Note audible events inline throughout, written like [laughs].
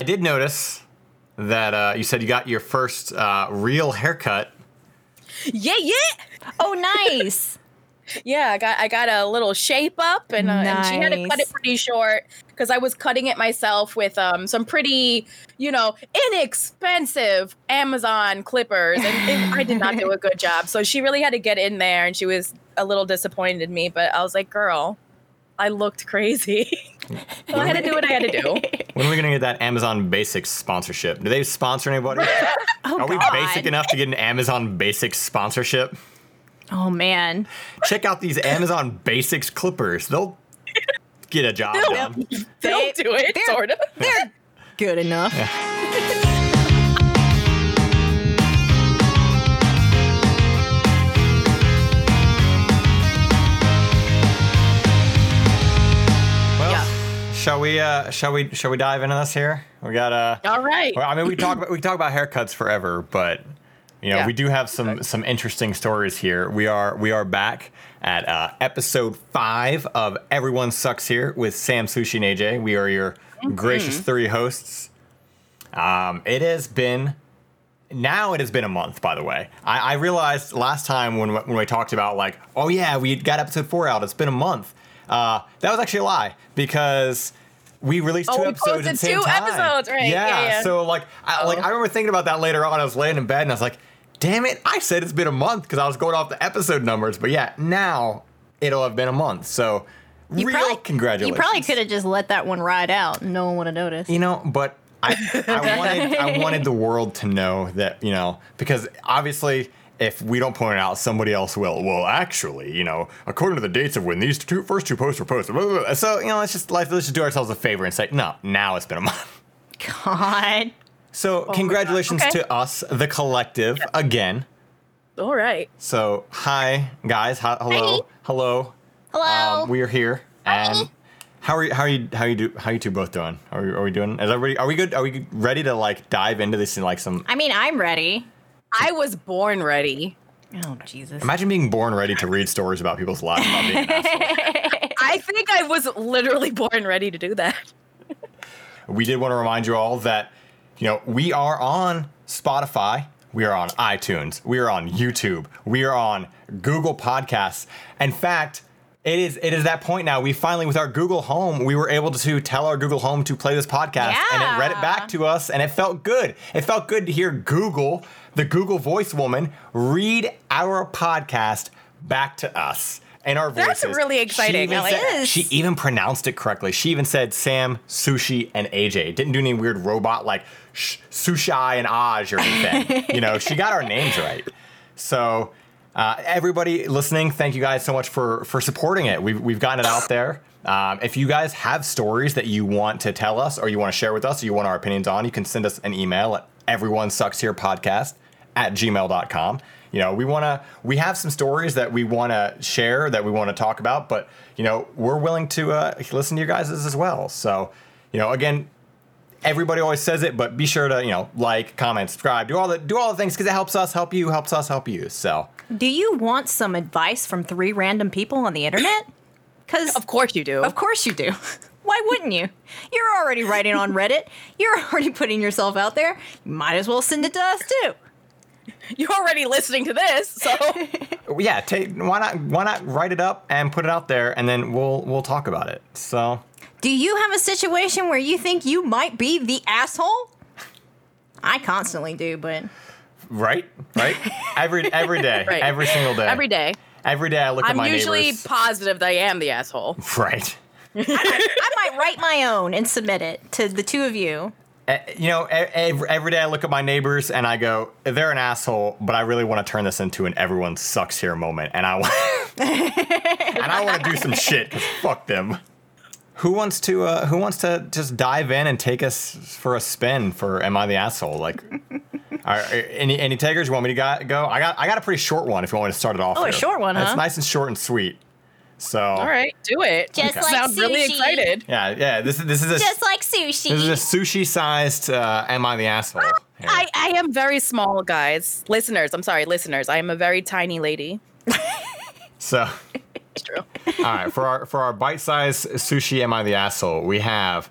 I did notice that uh, you said you got your first uh, real haircut. Yeah, yeah. Oh, nice. [laughs] Yeah, I got I got a little shape up, and, uh, and she had to cut it pretty short because I was cutting it myself with um some pretty, you know, inexpensive Amazon clippers, and it, I did not do a good job. So she really had to get in there, and she was a little disappointed in me. But I was like, girl, I looked crazy. [laughs] so I had to do what I had to do. [laughs] When are we gonna get that Amazon Basics sponsorship? Do they sponsor anybody? [laughs] Oh, Are we God. basic enough to get an Amazon Basics sponsorship? Oh, man. Check out these Amazon Basics clippers. They'll get a job done. [laughs] They'll do it, sort of. They're good enough. Well, shall we? Uh, shall we? Shall we dive into this here? We got uh, All right. I mean, we talk about we talk about haircuts forever, but you know, Yeah. we do have some some interesting stories here. We are we are back at uh, episode five of Everyone Sucks Here with Sam Sushi and AJ. We are your Mm-hmm. gracious three hosts. Um, it has been now it has been a month, by the way. I, I realized last time when when we talked about like, oh yeah, we got episode four out. It's been a month. Uh, that was actually a lie because we released Oh, two we episodes at the same two time. episodes, right. Yeah, yeah. So like, I, like Oh. I remember thinking about that later on. I was laying in bed and I was like, damn it, I said it's been a month because I was going off the episode numbers. But yeah, now it'll have been a month. So You real probably, congratulations. You probably could have just let that one ride out. No one would have noticed. You know, but I, I wanted I [laughs] wanted the world to know that you know because obviously if we don't point it out, somebody else will. Well, actually, you know, according to the dates of when these two first two posts were posted, blah, blah, blah. so you know, let's just let's just do ourselves a favor and say no. Now it's been a month. God. So congratulations Okay. to us, the collective, again. All right. So hi guys, hi, hello, Hi. hello. Hello. Um, we are here, and how are you? How are you? How you do? How you two both doing? Are we, are we doing? Is everybody? Are we good? Are we ready to like dive into this in like some? I mean, I'm ready. I was born ready. Oh, Jesus. Imagine being born ready to read stories about people's lives about being an asshole. [laughs] I think I was literally born ready to do that. We did want to remind you all that you know we are on Spotify. We are on iTunes. We are on YouTube. We are on Google Podcasts. In fact, it is it is that point now. We finally, with our Google Home, we were able to tell our Google Home to play this podcast, and it read it back to us, and it felt good. It felt good to hear Google, the Google Voice woman, read our podcast back to us. and our voices. That's really She exciting. even said-. She even pronounced it correctly. She even said Sam, Sushi, and AJ. Didn't do any weird robot like sh- Sushai and Aj or anything. [laughs] you know, she got our names right. So, uh, everybody listening, thank you guys so much for for supporting it. We've we've gotten it out there. Um, if you guys have stories that you want to tell us or you want to share with us or you want our opinions on, you can send us an email at everyone sucks here podcast at gmail.com. You know, we want to, we have some stories that we want to share, that we want to talk about, but, you know, we're willing to uh, listen to you guys as well. So, you know, again, everybody always says it, but be sure to, you know, like, comment, subscribe, do all the, do all the things because it helps us help you, helps us help you. So, Do you want some advice from three random people on the internet? [coughs] Because Of course you do. Of course you do. [laughs] Why wouldn't you? You're already writing on Reddit. You're [laughs] already putting yourself out there. You might as well send it to us too. [laughs] You're already listening to this, so [laughs] yeah, take, why not, why not write it up and put it out there and then we'll, we'll talk about it. So, Do you have a situation where you think you might be the asshole? I constantly do, but right, right, every, every day, [laughs] Right. every single day, every day. every day I look at my. I'm usually neighbors. positive that I am the asshole. Right. I might write my own and submit it to the two of you. Eh, You know, e- every, every day I look at my neighbors and I go, they're an asshole, but I really want to turn this into an everyone sucks here moment, and I want, [laughs] and I want to do some shit because fuck them. Who wants to? Uh, who wants to just dive in and take us for a spin for "Am I the asshole"? Like, [laughs] are, are- any any takers? You want me to go, go? I got I got a pretty short one. If you want me to start it off. Oh, a short one, huh? It's nice and short and sweet. So, All right, do it. Just You like sound really excited. yeah, yeah. This is this is a Just like sushi. this is a sushi sized uh, "Am I the asshole"? here. I, I am very small, guys. Listeners, I'm sorry, listeners. I am a very tiny lady. So. [laughs] It's true. [laughs] All right, for our for our bite-sized sushi, am I the asshole? We have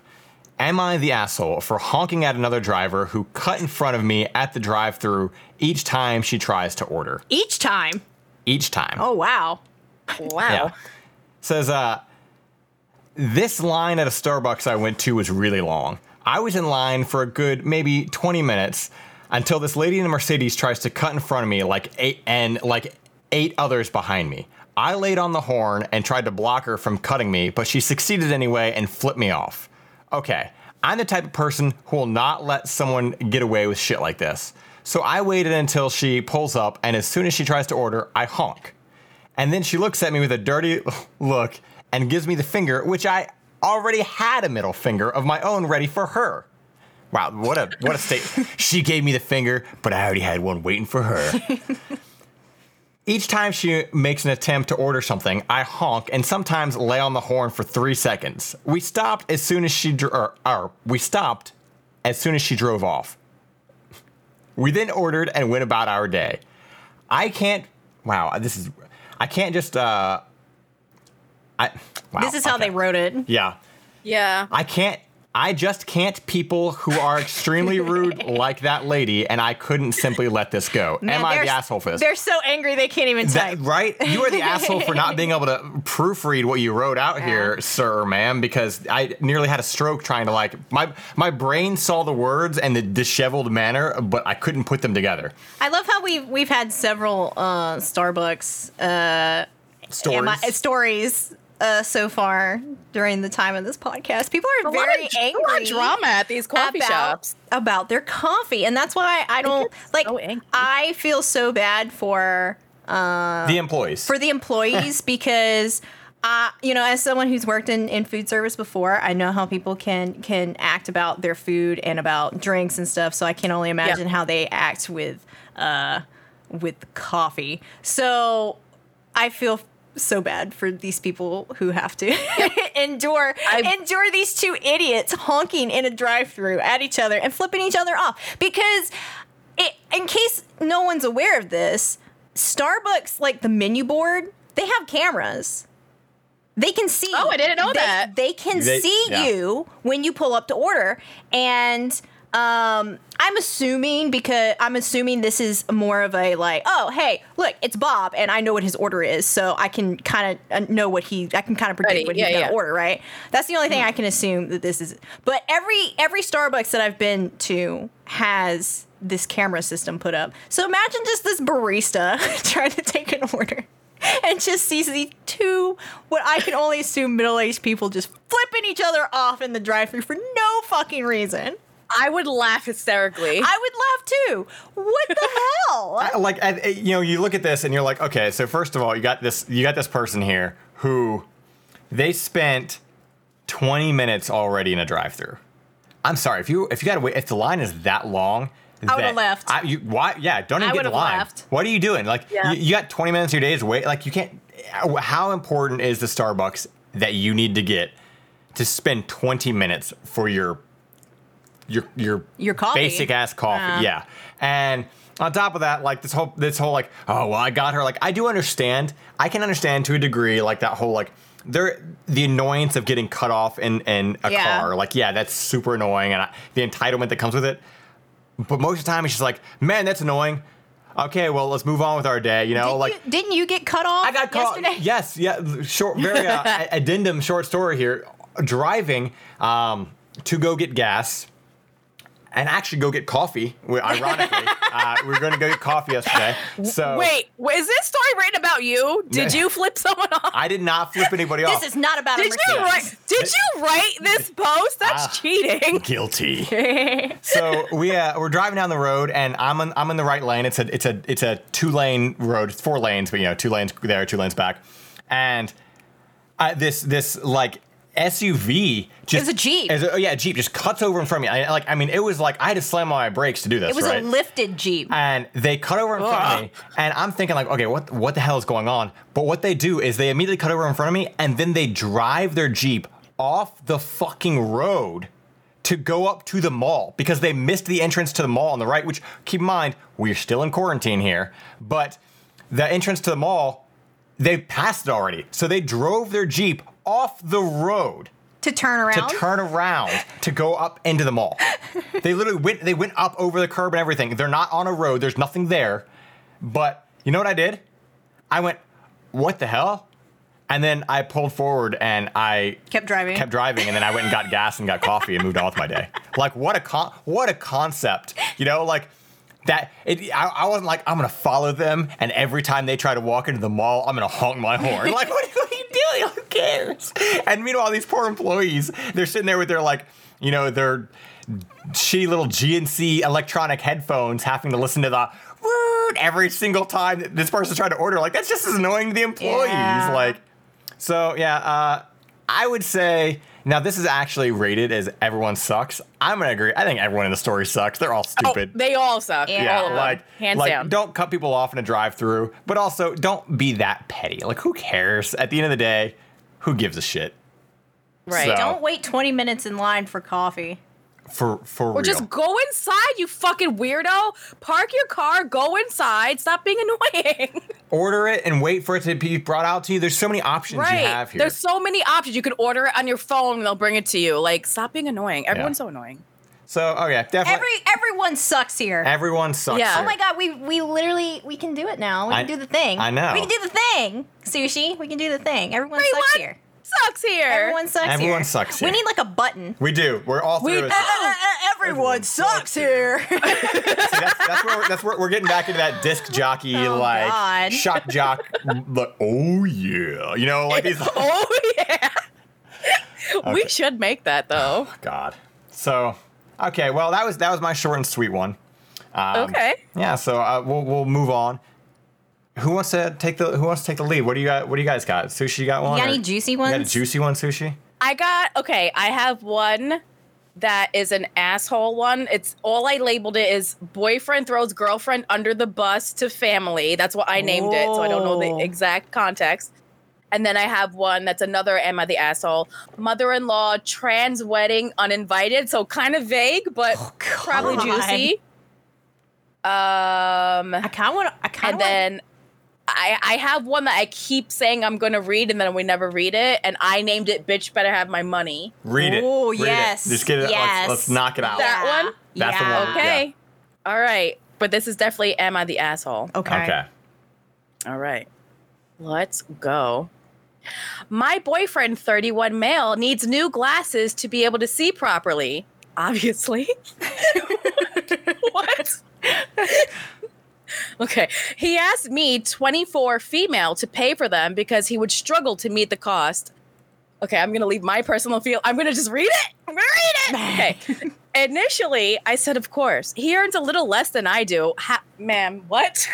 Am I the asshole for honking at another driver who cut in front of me at the drive through each time she tries to order? Each time. Each time. Oh wow. Wow. Yeah. Says, uh, this line at a Starbucks I went to was really long. I was in line for a good maybe 20 minutes until this lady in a Mercedes tries to cut in front of me like eight and like eight others behind me. I laid on the horn and tried to block her from cutting me, but she succeeded anyway and flipped me off. Okay, I'm the type of person who will not let someone get away with shit like this. So I waited until she pulls up, and as soon as she tries to order, I honk. And then she looks at me with a dirty [laughs] look and gives me the finger, which I already had a middle finger of my own ready for her. Wow, what a what a state. [laughs] she gave me the finger, but I already had one waiting for her. [laughs] Each time she makes an attempt to order something, I honk and sometimes lay on the horn for three seconds. We stopped as soon as she dr- or, or we stopped as soon as she drove off. We then ordered and went about our day. I can't. Wow, this is. I can't just. uh I. Wow, This is how okay. they wrote it. Yeah, Yeah. I can't. I just can't people who are extremely [laughs] rude like that lady, and I couldn't simply let this go. Man, Am I the asshole for this? They're so angry they can't even That- right? You are the [laughs] asshole for not being able to proofread what you wrote out here, sir, or ma'am, because I nearly had a stroke trying to like my my brain saw the words and the disheveled manner, but I couldn't put them together. I love how we've we've had several uh, Starbucks uh, Stories. I- stories uh, so far during the time of this podcast. People are A lot very of- a lot of angry drama at these coffee about, shops. about their coffee, and that's why I don't get like. so. I feel so bad for the employees. for the employees [laughs] because uh, you know as someone who's worked in, in food service before i know how people can can act about their food and about drinks and stuff so i can only imagine how they act with uh with coffee so i feel so bad for these people who have to [laughs] endure I- endure these two idiots honking in a drive-through at each other and flipping each other off because it, in case no one's aware of this, Starbucks, like the menu board, they have cameras. They can see. Oh, I didn't know they, that. They can They- see yeah. you when you pull up to order, and um, I'm assuming because I'm assuming this is more of a like, oh, hey, look, it's Bob, and I know what his order is, so I can kind of know what he, I can kind of predict Ready, what yeah, he's gonna yeah. order, right? That's the only thing I can assume that this is. But every every Starbucks that I've been to has this camera system put up. So imagine just this barista [laughs] trying to take an order and just sees these two, what I can only assume middle aged people just flipping each other off in the drive thru for no fucking reason. I would laugh hysterically. I would laugh too. What the [laughs] hell? I- like I, I- you know you look at this and you're like okay so first of all you got this you got this person here who they spent 20 minutes already in a drive-through i'm sorry if you if you gotta wait if the line is that long I would've left. I, you, why yeah don't even I get in would've line left. what are you doing like Yeah. you, you got 20 minutes of your days wait like you can't how important is the starbucks that you need to get to spend 20 minutes for your your your Your coffee. basic ass coffee. Uh. Yeah. And on top of that, like this whole this whole like, oh well, I got her. Like I do understand. I can understand to a degree, like that whole like there the annoyance of getting cut off in in a Yeah. car. Like yeah, that's super annoying, and I, the entitlement that comes with it. But most of the time, it's just like, man, that's annoying. Okay, well, let's move on with our day. You know, didn't, like you, didn't you get cut off I got caught. yesterday? [laughs] Yes, yeah. Short, very uh, [laughs] addendum, short story here. Driving um, to go get gas, and actually go get coffee. we- Ironically, [laughs] uh, we were going to go get coffee yesterday. So [laughs] Wait, is this story written about you? Did you flip someone off? I did not flip anybody off. This is not about a Did you write? Did you write this [laughs] post? That's Ah. cheating. guilty. so we uh, we're driving down the road, and I'm in, I'm in the right lane. It's a it's a it's a two lane road. It's four lanes, but you know, two lanes there, two lanes back, and uh, this this like SUV just it was a Jeep. a- oh yeah, a Jeep just cuts over in front of me. I, like I mean, it was like I had to slam on my brakes to do this. It was right? a lifted Jeep. and they cut over in front of me, and I'm thinking like, okay, what what the hell is going on? But what they do is they immediately cut over in front of me, and then they drive their Jeep off the fucking road to go up to the mall because they missed the entrance to the mall on the right. Which keep in mind, we're still in quarantine here, but the entrance to the mall, they passed it already. So they drove their Jeep off the road To turn around. to turn around to go up into the mall. [laughs] they literally went they went up over the curb and everything. They're not on a road. There's nothing there. But you know what I did? I went, "What the hell?" And then I pulled forward and I Kept driving. kept driving and then I went and got gas and got coffee and moved on with my day. Like what a con- what a concept. You know, like that it I, I wasn't like I'm gonna follow them and every time they try to walk into the mall, I'm gonna honk my horn. Like [laughs] what, what are you doing? Who cares? And meanwhile, these poor employees, they're sitting there with their like, you know, their shitty little GNC electronic headphones having to listen to the every single time that this person's trying to order. Like that's just as annoying to the employees. Yeah. Like so yeah, uh, I would say now this is actually rated as everyone sucks. I'm gonna agree. I think everyone in the story sucks. They're all Oh, stupid. they all suck. Yeah. All like Hands like, down. Don't cut people off in a drive-through, but also don't be that petty. Like who cares? At the end of the day, who gives a shit? right. So- Don't wait 20 minutes in line for coffee. For for Or real. just go inside, you fucking weirdo. Park your car, go inside, stop being [laughs] annoying. Order it and wait for it to be brought out to you. There's so many options right. you have here. There's so many options. You can order it on your phone and they'll bring it to you. Like, stop being annoying. Everyone's so annoying. so oh yeah, definitely. Every everyone sucks here. everyone sucks. Yeah. here. Oh my god, we we literally we can do it now. We I- can do the thing. I know. We can do the thing. Sushi, we can do the thing. Everyone Everyone sucks here. Sucks here. Everyone sucks here. Everyone sucks We need like a button. We do. We're all We- through it. [laughs] everyone sucks here. [laughs] See, that's, that's where we're, that's where we're getting back into that disc jockey Oh, like God. shock jock. Look, oh yeah, you know, like these. [laughs] oh, yeah. We should make that, though. God. So, okay, well that was that was my short and sweet one. Um, okay. Yeah, so uh, we'll we'll move on. Who wants to take the Who wants to take the lead? What do you got? What do you guys got? Sushi got one. You got or- any juicy You got a juicy one, sushi. I got, okay, I have one that is an asshole one. It's all I labeled it is boyfriend throws girlfriend under the bus to family. That's what I named it, so I don't know the exact context. And then I have one that's another Am I the Asshole? Mother in law trans wedding uninvited. So kind of vague, but probably juicy. Um I kind of want. I kind and of. then I, I have one that I keep saying I'm gonna read and then we never read it, and I named it "Bitch Better Have My Money." Read it. Oh, Read it. yes, Just get it. yes. Let's, let's knock it out. That one? That's the one. Okay, all right, but this is definitely "Am I the Asshole?" Okay. Okay. All right, let's go. My boyfriend, 31 male, needs new glasses to be able to see properly. Obviously. [laughs] what? Okay. He asked me, 24 female, to pay for them because he would struggle to meet the cost. Okay, I'm gonna leave my personal feel. I'm gonna just read it. I'm gonna read it. Okay. [laughs] Initially, I said, of course. He earns a little less than I do. Ha- ma'am, what?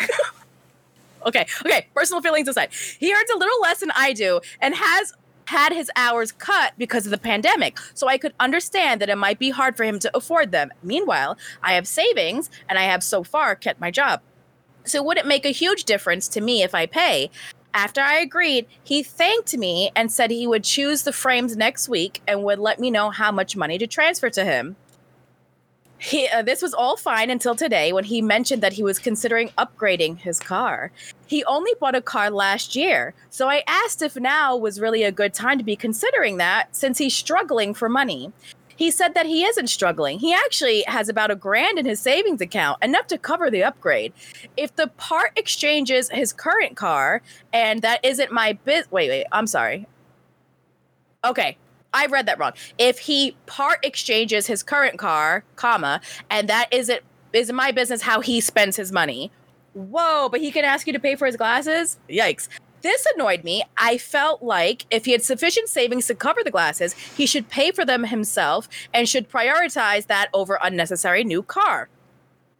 [laughs] okay, okay. Personal feelings aside, he earns a little less than I do and has had his hours cut because of the pandemic. So I could understand that it might be hard for him to afford them. Meanwhile, I have savings and I have so far kept my job. So would it make a huge difference to me if I pay? After I agreed, he thanked me and said he would choose the frames next week and would let me know how much money to transfer to him. He, uh, this was all fine until today when he mentioned that he was considering upgrading his car. He only bought a car last year, so I asked if now was really a good time to be considering that since he's struggling for money. He said that he isn't struggling. He actually has about a grand in his savings account, enough to cover the upgrade. If the part exchanges his current car, and that isn't my biz. Wait, wait, I'm sorry. Okay, I read that wrong. If he part exchanges his current car, comma, and that isn't isn't my business how he spends his money. Whoa, but he can ask you to pay for his glasses? Yikes. This annoyed me. I felt like if he had sufficient savings to cover the glasses, he should pay for them himself and should prioritize that over unnecessary new car.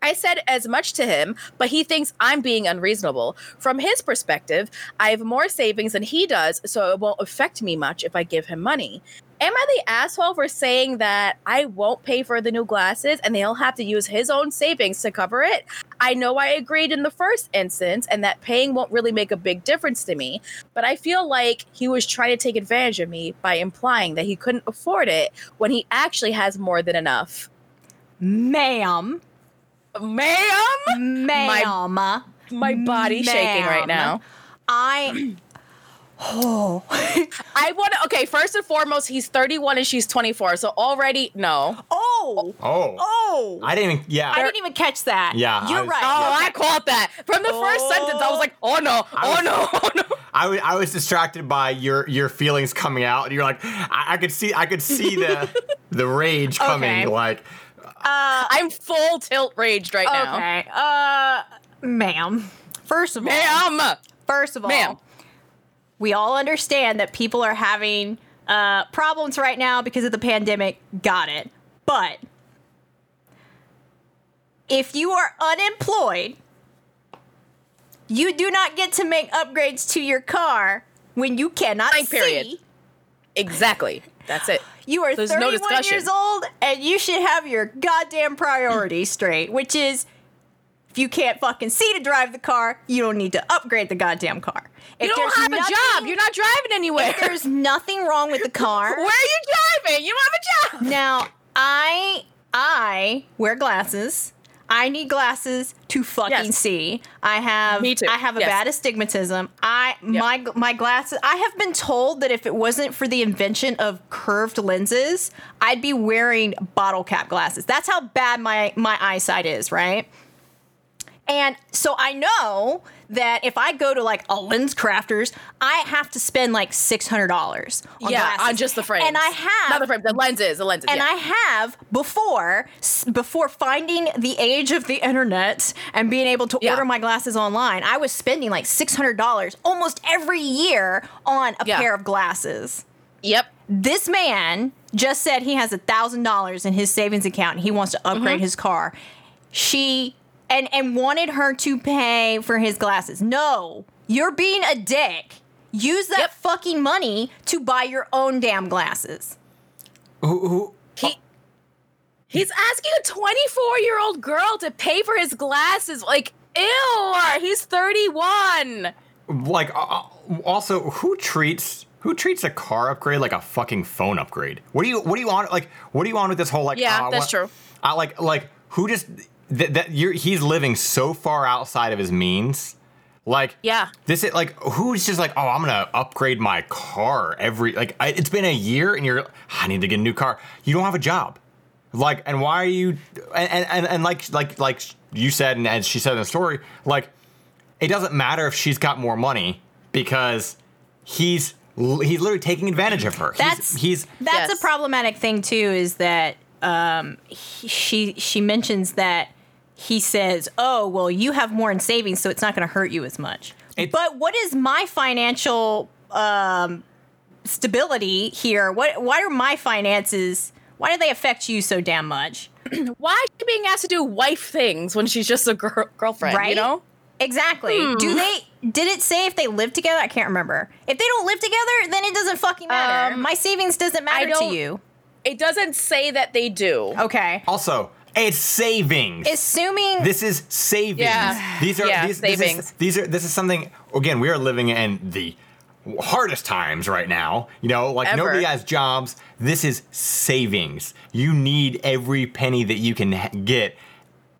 I said as much to him, but he thinks I'm being unreasonable. From his perspective, I have more savings than he does, so it won't affect me much if I give him money. Am I the asshole for saying that I won't pay for the new glasses and he'll have to use his own savings to cover it? I know I agreed in the first instance and that paying won't really make a big difference to me, but I feel like he was trying to take advantage of me by implying that he couldn't afford it when he actually has more than enough. Ma'am. Ma'am? Ma'am. My body shaking right now. I [clears throat] Oh, I want to. Okay, first and foremost, he's 31 and she's 24. So already, no. oh, Oh. oh! I didn't even. Yeah. I didn't even catch that. Yeah, you're I was- right. Oh, I caught that from the first sentence. I was like, oh no, oh was- no, [laughs] oh no. I was, I was distracted by your your feelings coming out. And you're like, I, I could see I could see the [laughs] the rage coming. Okay. Like, I'm full tilt raged right now. Okay, uh, ma'am. First of all, Ma'am. First of all, Ma'am. We all understand that people are having uh, problems right now because of the pandemic. Got it. But if you are unemployed, you do not get to make upgrades to your car when you cannot Time period. see. Exactly. That's it. [sighs] You are There's 31 discussion. years old and you should have your goddamn priorities straight, which is if you can't fucking see to drive the car, you don't need to upgrade the goddamn car. If You don't have a job. You're not driving anywhere. if there's [laughs] nothing wrong with the car. [laughs] Where are you driving? You don't have a job. now, I I wear glasses. I need glasses to fucking Yes. see. I have Me too. I have a Yes. bad astigmatism. I my my glasses. I have been told that if it wasn't for the invention of curved lenses, I'd be wearing bottle cap glasses. That's how bad my my eyesight is, right? And so I know that if I go to like a LensCrafters, I have to spend like six hundred dollars. yeah, glasses. on just the frames. And I have not the frames, the lenses, the lenses. and yeah. I have before before finding the age of the internet and being able to Yeah. order my glasses online. I was spending like six hundred dollars almost every year on a Yeah. pair of glasses. Yep. This man just said he has a thousand dollars in his savings account and he wants to upgrade Mm-hmm. his car. She and and wanted her to pay for his glasses. No, you're being a dick. Use that Yep. fucking money to buy your own damn glasses. who, who He he's asking a 24 year old girl to pay for his glasses. Like, ew. He's 31. like uh, uh, also who treats who treats a car upgrade like a fucking phone upgrade? What do you what do you want like what do you want with this whole like Yeah, uh, that's what- true. I like like who just that, that you're he's living so far outside of his means. Like Yeah. this is like who's just like oh I'm gonna upgrade my car every like I, it's been a year and you're I need to get a new car. You don't have a job. Like and why are you and and, and like like like you said and as she said in the story like it doesn't matter if she's got more money because he's he's literally taking advantage of her. That's he's, he's that's Yes. a problematic thing too. Is that um, he, she she mentions that he says, "Oh, well, you have more in savings, so it's not going to hurt you as much." It- but what is my financial um, stability here? What why are my finances? Why do they affect you so damn much? [clears throat] Why is she being asked to do wife things when she's just a girl- girlfriend? Right? You know? Exactly. Hmm. Do they? Did it say if they live together? I can't remember. If they don't live together, then it doesn't fucking matter. Um, my savings doesn't matter to you. It doesn't say that they do. Okay. also it's savings. Assuming This is savings. Yeah. These are Yeah, these, This is, savings. these are this is something again, we are living in the hardest times right now. You know, like Ever. nobody has jobs. This is savings. You need every penny that you can ha- get.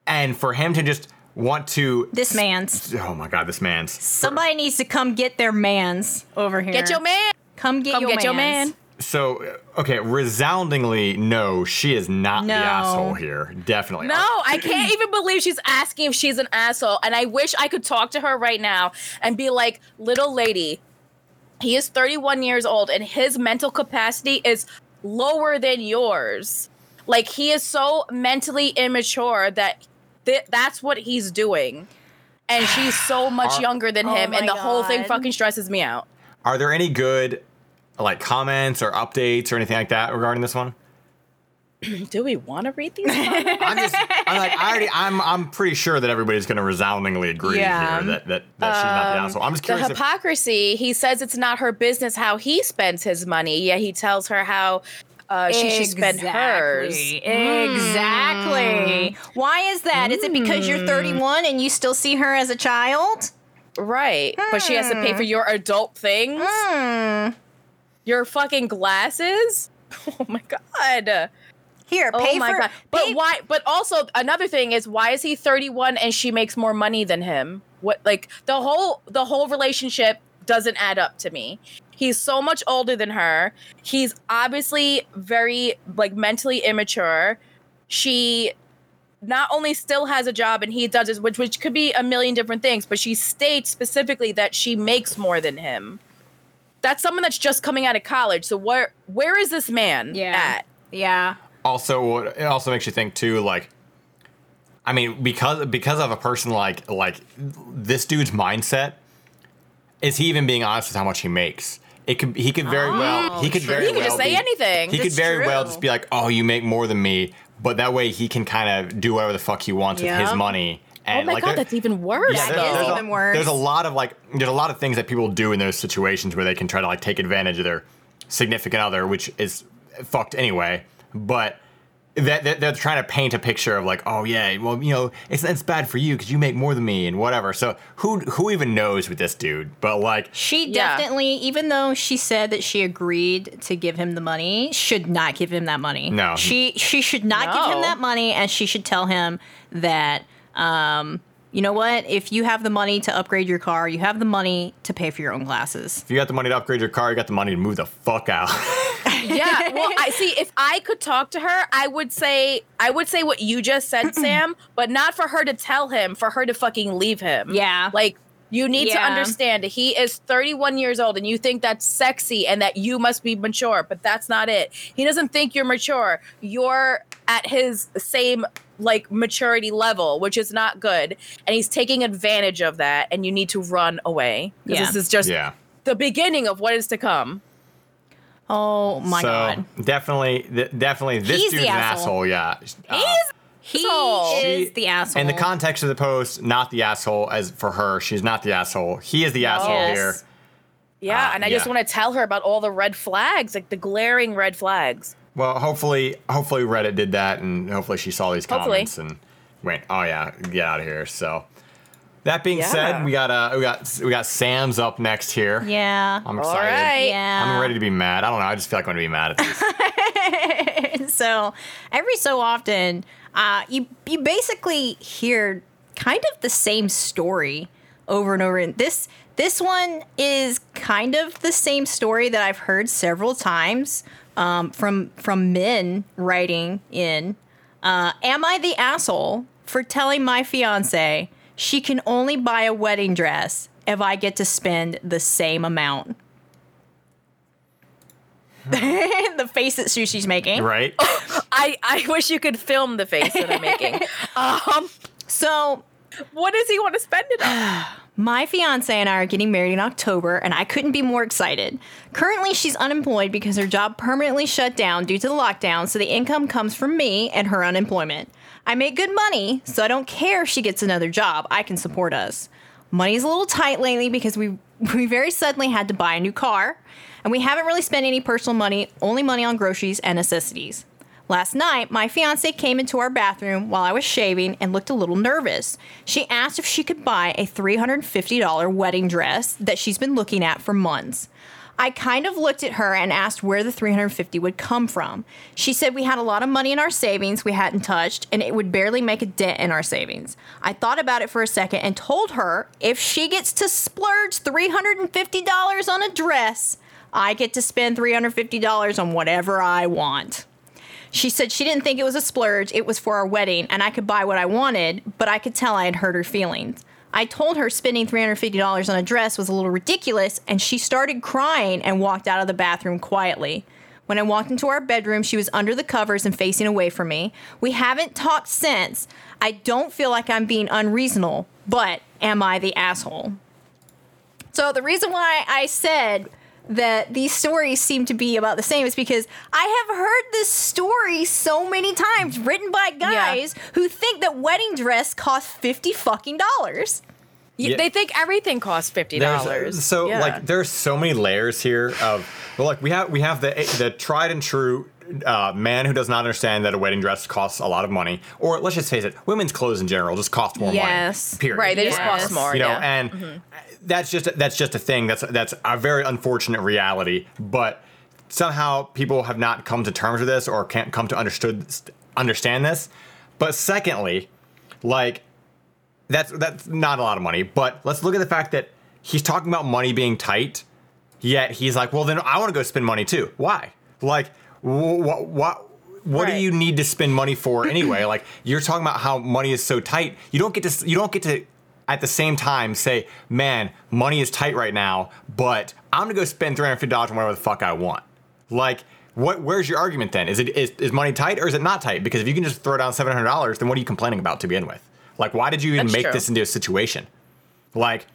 And for him to just want to this man's. Oh my god, this man's Somebody needs to come get their mans over here. Get your man. Come get Come your get your man. So uh, okay, resoundingly no, she is not the asshole here. Definitely. No, I can't even believe she's asking if she's an asshole. And I wish I could talk to her right now and be like, little lady, he is 31 years old and his mental capacity is lower than yours. Like, he is so mentally immature that th- that's what he's doing. And she's so much Are- younger than Oh him. my and the whole thing fucking stresses me out. Are there any good like comments or updates or anything like that regarding this one? [clears throat] Do we want to read these? [laughs] I'm just I'm like I already I'm I'm pretty sure that everybody's gonna resoundingly agree Yeah. here that that, that she's not the asshole. I'm just the curious if hypocrisy he says it's not her business how he spends his money yet he tells her how uh, she should spend hers Exactly. Why is that? Is it because you're 31 and you still see her as a child? right but she has to pay for your adult things Hmm. Your fucking glasses [laughs] oh my god Here, oh pay my for. god but pay- why but also another thing is why is he 31 and she makes more money than him what like the whole the whole relationship doesn't add up to me. He's so much older than her. He's obviously very like mentally immature. She not only still has a job and he does it, which which could be a million different things, but she states specifically that she makes more than him. That's someone that's just coming out of college. So where where is this man Yeah. at? Yeah. also it also makes you think too like i mean because because of a person like like this dude's mindset is he even being honest with how much he makes it could he could very well oh, he could true. very He could well just say be- anything. he could That's very well just be like oh you make more than me but that way he can kind of do whatever the fuck he wants with his Yeah. Money Oh my like god, that's even worse. That there's- is a- even worse. There's a lot of like, there's a lot of things that people do in those situations where they can try to like take advantage of their significant other, which is fucked anyway. But that, that they're trying to paint a picture of like, oh yeah, well you know, it's it's bad for you because you make more than me and whatever. So who who even knows with this dude? But like, She Yeah. definitely, even though she said that she agreed to give him the money, should not give him that money. No. She she should not give him that money and she should tell him that um you know what? If you have the money to upgrade your car, you have the money to pay for your own glasses. if you got the money to upgrade your car, you got the money to move the fuck out. [laughs] yeah well i see if i could talk to her i would say i would say what you just said [clears throat] sam but not for her to tell him for her to fucking leave him Yeah. like you need to understand he is 31 years old and you think that's sexy and that you must be mature but that's not it he doesn't think you're mature you're at his same like maturity level which is not good and he's taking advantage of that and you need to run away 'Cause Yeah. this is just yeah. the beginning of what is to come Oh my so god. definitely, th- definitely, this He's dude's the an asshole. asshole. Yeah. Uh, He asshole. is the asshole. In the context of the post, not the asshole as for her. She's not the asshole. He is the asshole Yes. here. Yeah, Uh, and I just want to tell her about all the red flags, like the glaring red flags. Well, hopefully, hopefully Reddit did that, and hopefully she saw these Hopefully. comments and went, "Oh yeah, get out of here." So, that being Yeah. said, we got uh, we got we got Sam's up next here. yeah. I'm All excited. right. Yeah. I'm ready to be mad. I don't know. I just feel like I'm gonna be mad at this. [laughs] so every so often uh, you you basically hear kind of the same story over and over and this this one is kind of the same story that i've heard several times um, from from men writing in uh, am i the asshole for telling my fiance she can only buy a wedding dress if i get to spend the same amount [laughs] the face that sushi's making right? [laughs] I, I wish you could film the face that I'm making. [laughs] um, so what does he want to spend it on? [sighs] My fiance and I are getting married in October, and I couldn't be more excited. Currently, she's unemployed because her job permanently shut down due to the lockdown, so the income comes from me and her unemployment. I make good money, so I don't care if she gets another job. I can support us. Money's a little tight lately because we [laughs] we very suddenly had to buy a new car, and we haven't really spent any personal money, only money on groceries and necessities. Last night, my fiance came into our bathroom while I was shaving and looked a little nervous. She asked if she could buy a $350 wedding dress that she's been looking at for months. I kind of looked at her and asked where the 350 would come from. She said we had a lot of money in our savings we hadn't touched and it would barely make a dent in our savings. I thought about it for a second and told her if she gets to splurge $350 on a dress, I get to spend $350 on whatever I want. She said she didn't think it was a splurge, it was for our wedding, and I could buy what I wanted, but I could tell I had hurt her feelings. I told her spending $350 on a dress was a little ridiculous, and she started crying and walked out of the bathroom quietly. When I walked into our bedroom, she was under the covers and facing away from me. We haven't talked since. I don't feel like I'm being unreasonable, but am I the asshole? So the reason why I said that these stories seem to be about the same is because I have heard this story so many times written by guys who think that wedding dress costs 50 fucking dollars. Yeah. They think everything costs fifty dollars. So like there's so many layers here of well like we have we have the the tried and true uh, man who does not understand that a wedding dress costs a lot of money or let's just face it women's clothes in general just cost more Yes. money period right, they just cost more. you know yeah. and that's just that's just a thing that's that's a very unfortunate reality but somehow people have not come to terms with this or can't come to understood understand this but secondly like that's that's not a lot of money but let's look at the fact that he's talking about money being tight, yet he's like, well, then I want to go spend money too. Why? Like, what? What? What do you need to spend money for anyway? [clears throat] like, you're talking about how money is so tight. You don't get to. You don't get to. At the same time, say, man, money is tight right now, but I'm gonna go spend three hundred fifty dollars on whatever the fuck I want. Like, what? Where's your argument then? Is it is, is money tight or is it not tight? Because if you can just throw down seven hundred dollars, then what are you complaining about to begin with? Like, why did you even That's make true. this into a situation? Like,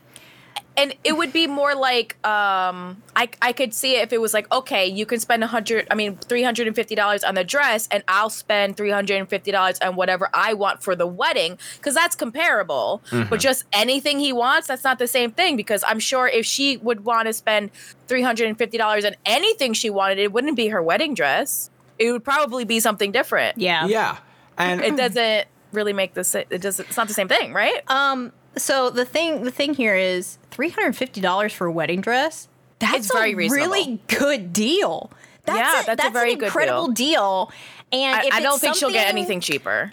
and it would be more like um I, I could see it if it was like okay you can spend a hundred i mean $350 on the dress and i'll spend $350 on whatever i want for the wedding because that's comparable. But just anything he wants that's not the same thing because i'm sure if she would want to spend $350 on anything she wanted it wouldn't be her wedding dress. It would probably be something different. Yeah. yeah, and it doesn't really make the sa- it doesn't it's not the same thing right? Um. So the thing, the thing here is three hundred fifty dollars for a wedding dress. That's a really good deal. That's Yeah, a, that's a very an incredible deal. And I, I don't think she'll get anything cheaper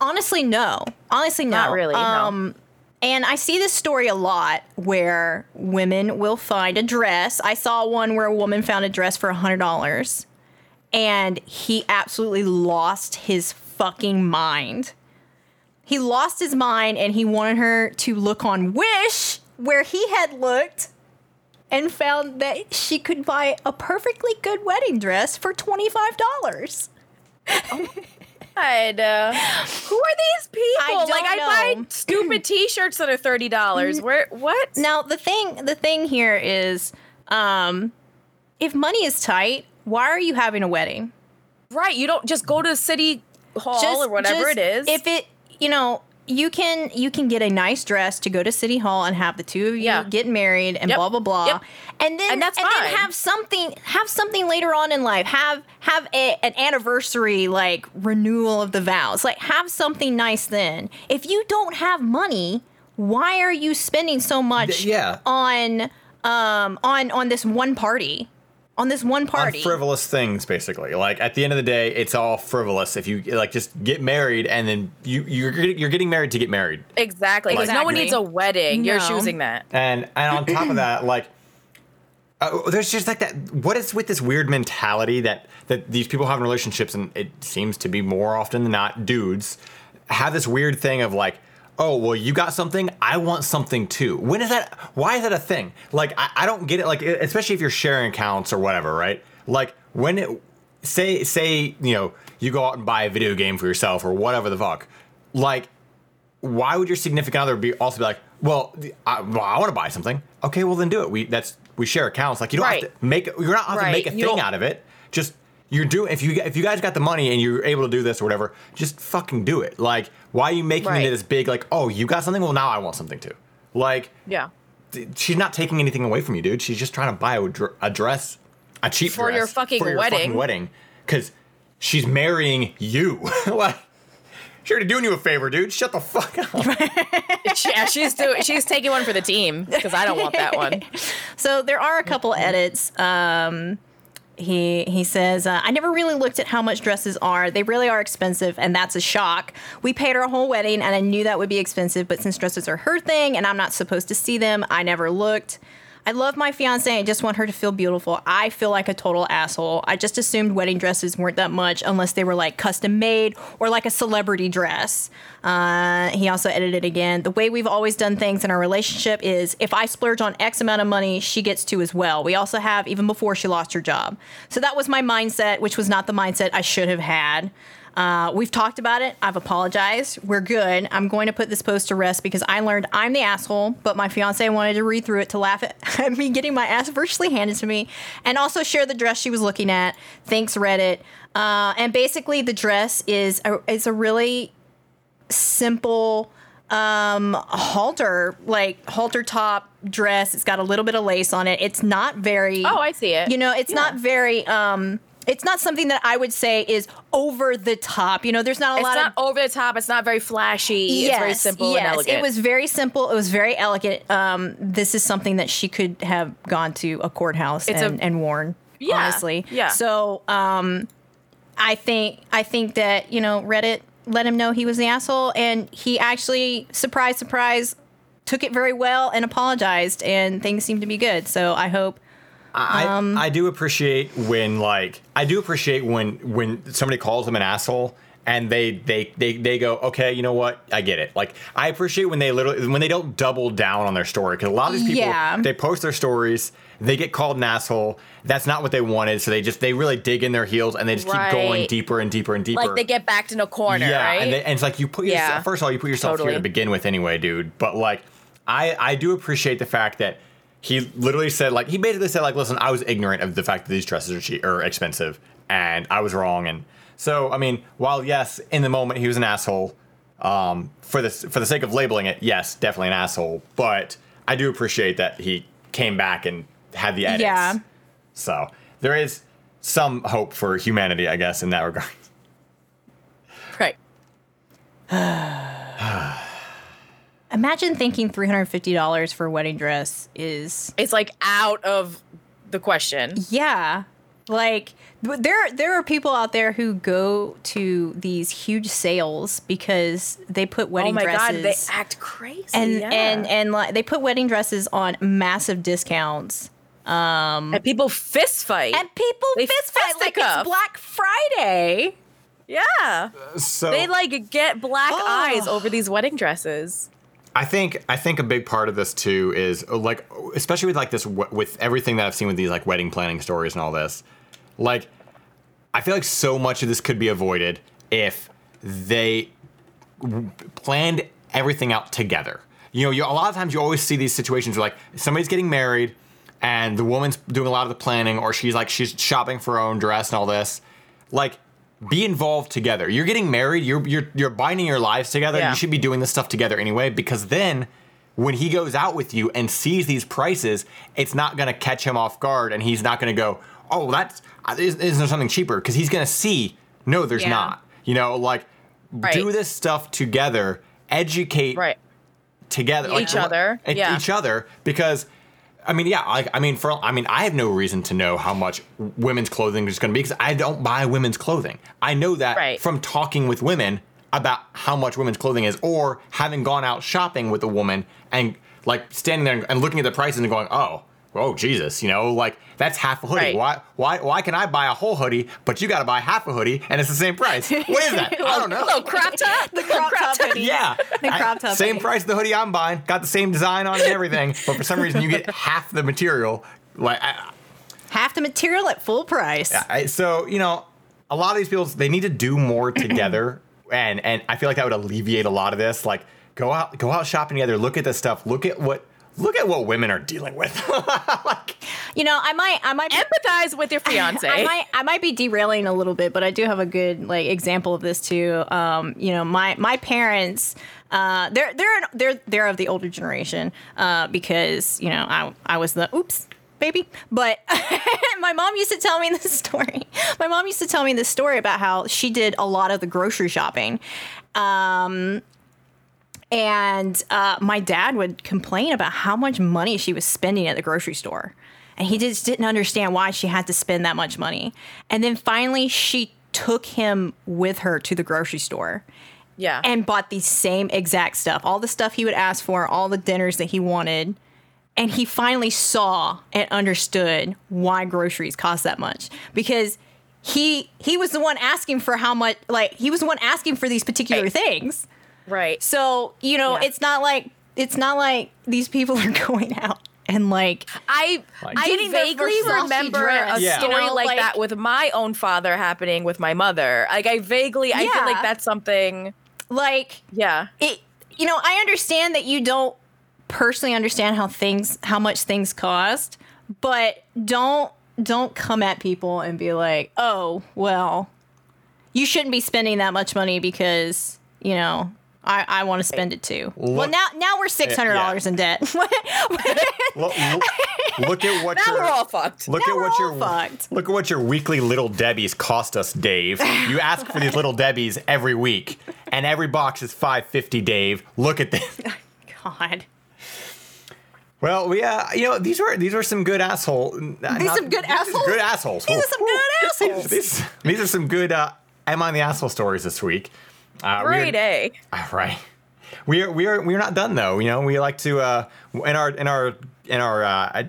Honestly, no. Honestly, no. Not really, no. Um, and I see this story a lot where women will find a dress. I saw one where a woman found a dress for hundred dollars, and he absolutely lost his fucking mind. He lost his mind, and he wanted her to look on Wish, where he had looked, and found that she could buy a perfectly good wedding dress for twenty five dollars. God, uh, [laughs] who are these people? I don't like I know. buy [clears throat] stupid T-shirts that are thirty dollars. Where what? Now the thing the thing here is um if money is tight, why are you having a wedding? Right, you don't just go to city hall or whatever just- it is. If it you know, you can you can get a nice dress to go to city hall and have the two of you Yeah. get married and Yep. blah blah blah. Yep. And then And that's then fine. have something have something later on in life. Have have a, an anniversary like renewal of the vows. Like have something nice then. If you don't have money, why are you spending so much Th- yeah. on um on on this one party? On this one on party. frivolous things basically like at the end of the day it's all frivolous if you like just get married and then you you're you're getting married to get married exactly, because no one needs a wedding. You're choosing that. and and on top of that like uh, there's just like that what is with this weird mentality that that these people have in relationships and it seems to be more often than not dudes have this weird thing of like oh well you got something i want something too when is that why is that a thing like i, I don't get it like especially if you're sharing accounts or whatever right like when it say say you know you go out and buy a video game for yourself or whatever the fuck like why would your significant other be also be like, well, I, well, I want to buy something. Okay, well then do it. We that's we share accounts. Like you don't Right. have to make you're not have to make a You thing don't- out of it. Just you're doing if you if you guys got the money and you're able to do this or whatever, just fucking do it. Like why are you making Right. it this big? Like oh, you got something. Well, now I want something too. Like Yeah. she's not taking anything away from you, dude. She's just trying to buy a, dr- a dress, a cheap For dress your fucking for your wedding. fucking wedding, because she's marrying you. [laughs] like. She's already doing you a favor, dude. Shut the fuck up. [laughs] yeah, she's doing. She's taking one for the team because I don't want that one. [laughs] So there are a couple edits. Um, he he says, uh, I never really looked at how much dresses are. They really are expensive, and that's a shock. We paid our whole wedding, and I knew that would be expensive. But since dresses are her thing, and I'm not supposed to see them, I never looked. I love my fiance I just want her to feel beautiful. I feel like a total asshole. I just assumed wedding dresses weren't that much unless they were like custom made or like a celebrity dress. Uh, he also edited again. The way we've always done things in our relationship is if I splurge on X amount of money, she gets to as well. We also have even before she lost her job. So that was my mindset, which was not the mindset I should have had. Uh, we've talked about it. I've apologized. We're good. I'm going to put this post to rest because I learned I'm the asshole, but my fiance wanted to read through it to laugh [laughs] at, me getting my ass virtually handed to me and also share the dress she was looking at. Thanks, Reddit. Uh, and basically, the dress is a, is a really simple um halter like halter top dress it's got a little bit of lace on it it's not very Oh, I see it. you know it's not very um it's not something that i would say is over the top you know there's not a It's lot not of over the top. It's not very flashy. it's very simple and elegant. it was very simple. It was very elegant. Um, this is something that she could have gone to a courthouse It's a- and, and worn. Yeah, honestly. yeah. So um, I think I think that you know Reddit let him know he was the asshole, and he actually surprise surprise took it very well and apologized, and things seem to be good. So I hope. I, Um, I do appreciate when like I do appreciate when when somebody calls them an asshole and they they they they go okay you know what I get it like I appreciate when they literally when they don't double down on their story because a lot of these people Yeah. they post their stories they get called an asshole that's not what they wanted so they just they really dig in their heels and they just keep going deeper and deeper and deeper Like they get backed in a corner, yeah, right? and, they, and it's like you put Yeah. First of all, you put yourself here to begin with, anyway, dude. But like, I I do appreciate the fact that he literally said like he basically said like, listen, I was ignorant of the fact that these dresses are cheap or expensive, and I was wrong. And so, I mean, while yes, in the moment he was an asshole, um, for the for the sake of labeling it, yes, definitely an asshole. But I do appreciate that he came back and had the edits. Yeah. So there is some hope for humanity, I guess, in that regard. right. [sighs] [sighs] Imagine thinking three hundred fifty dollars for a wedding dress is It's like out of the question. yeah. Like there there are people out there who go to these huge sales because they put wedding dresses. Oh wedding my god, dresses they act crazy. and yeah. and and like they put wedding dresses on massive discounts. Um, and people fist fight. And people They fist fight like fisticuff. it's Black Friday. yeah. Uh, so They like get black Oh. eyes over these wedding dresses. I think I think a big part of this too is uh, like especially with like this with everything that I've seen with these like wedding planning stories and all this. Like I feel like so much of this could be avoided if they planned everything out together. You know, you, a lot of times you always see these situations where like somebody's getting married and the woman's doing a lot of the planning or she's like she's shopping for her own dress and all this. Like be involved together. You're getting married, you're you're you're binding your lives together. Yeah. You should be doing this stuff together anyway because then when he goes out with you and sees these prices, it's not going to catch him off guard and he's not going to go, "Oh, that's uh, is, is there something cheaper?" because he's going to see, "No, there's Yeah. not." You know, like do this stuff together, educate Right. together like, Each other, yeah. each other because I mean, yeah, like I mean, for I mean, I have no reason to know how much women's clothing is going to be because I don't buy women's clothing. I know that Right. from talking with women about how much women's clothing is, or having gone out shopping with a woman and like standing there and looking at the prices and going, oh. Oh Jesus! You know, like that's half a hoodie. Right. Why? Why? Why can I buy a whole hoodie, but you got to buy half a hoodie, and it's the same price? What is that? [laughs] I don't know. Little crop top. The crop top hoodie. Yeah. The I- crop top Same hoodie. price as the hoodie I'm buying. Got the same design on it and everything. [laughs] But for some reason, you get half the material. Like, I, Half the material at full price. I, so you know, a lot of these people they need to do more [clears throat] together, and and I feel like that would alleviate a lot of this. Like, go out, go out shopping together. Look at this stuff. Look at what. Look at what women are dealing with. [laughs] like, You know, I might I might be Empathize with your [laughs] fiance. I might I might be derailing a little bit, but I do have a good like example of this too. Um, you know, my my parents, uh, they're they're they're they're of the older generation uh, because you know I I was the oops baby, but [laughs] my mom used to tell me this story. My mom used to tell me this story about how she did a lot of the grocery shopping. Um, and uh, my dad would complain about how much money she was spending at the grocery store. And he just didn't understand why she had to spend that much money. And then finally, she took him with her to the grocery store yeah. and bought the same exact stuff all the stuff he would ask for, all the dinners that he wanted. And he finally saw and understood why groceries cost that much because he he was the one asking for how much like he was the one asking for these particular Right. things. Right. So, you know, Yeah. it's not like it's not like these people [laughs] are going out and like I Like- I Getting their vaguely remember dress, a Yeah. story you know, like, like- that with my own father happening with my mother. Like I vaguely I feel like that's something like yeah. it you know, I understand that you don't personally understand how things how much things cost, but don't don't come at people and be like, "Oh, well, you shouldn't be spending that much money because, you know, I, I want to spend it too. well, now now we're six hundred dollars in debt. [laughs] look, look, look at what Now your we're all fucked. Look Now at we're what all your fucked. look at what your weekly little Debbie's cost us, Dave. You ask for these little Debbie's every week, and every box is five fifty, Dave. Look at this. [laughs] God. Well, we uh, you know, these were these were some good asshole. These are some good assholes? Good assholes. These are some good assholes. These, these are some good. Uh, Am I the asshole stories this week? Uh, Great A. [laughs] All right. we are we are we're not done though. You know, we like to uh, in our in our in our uh,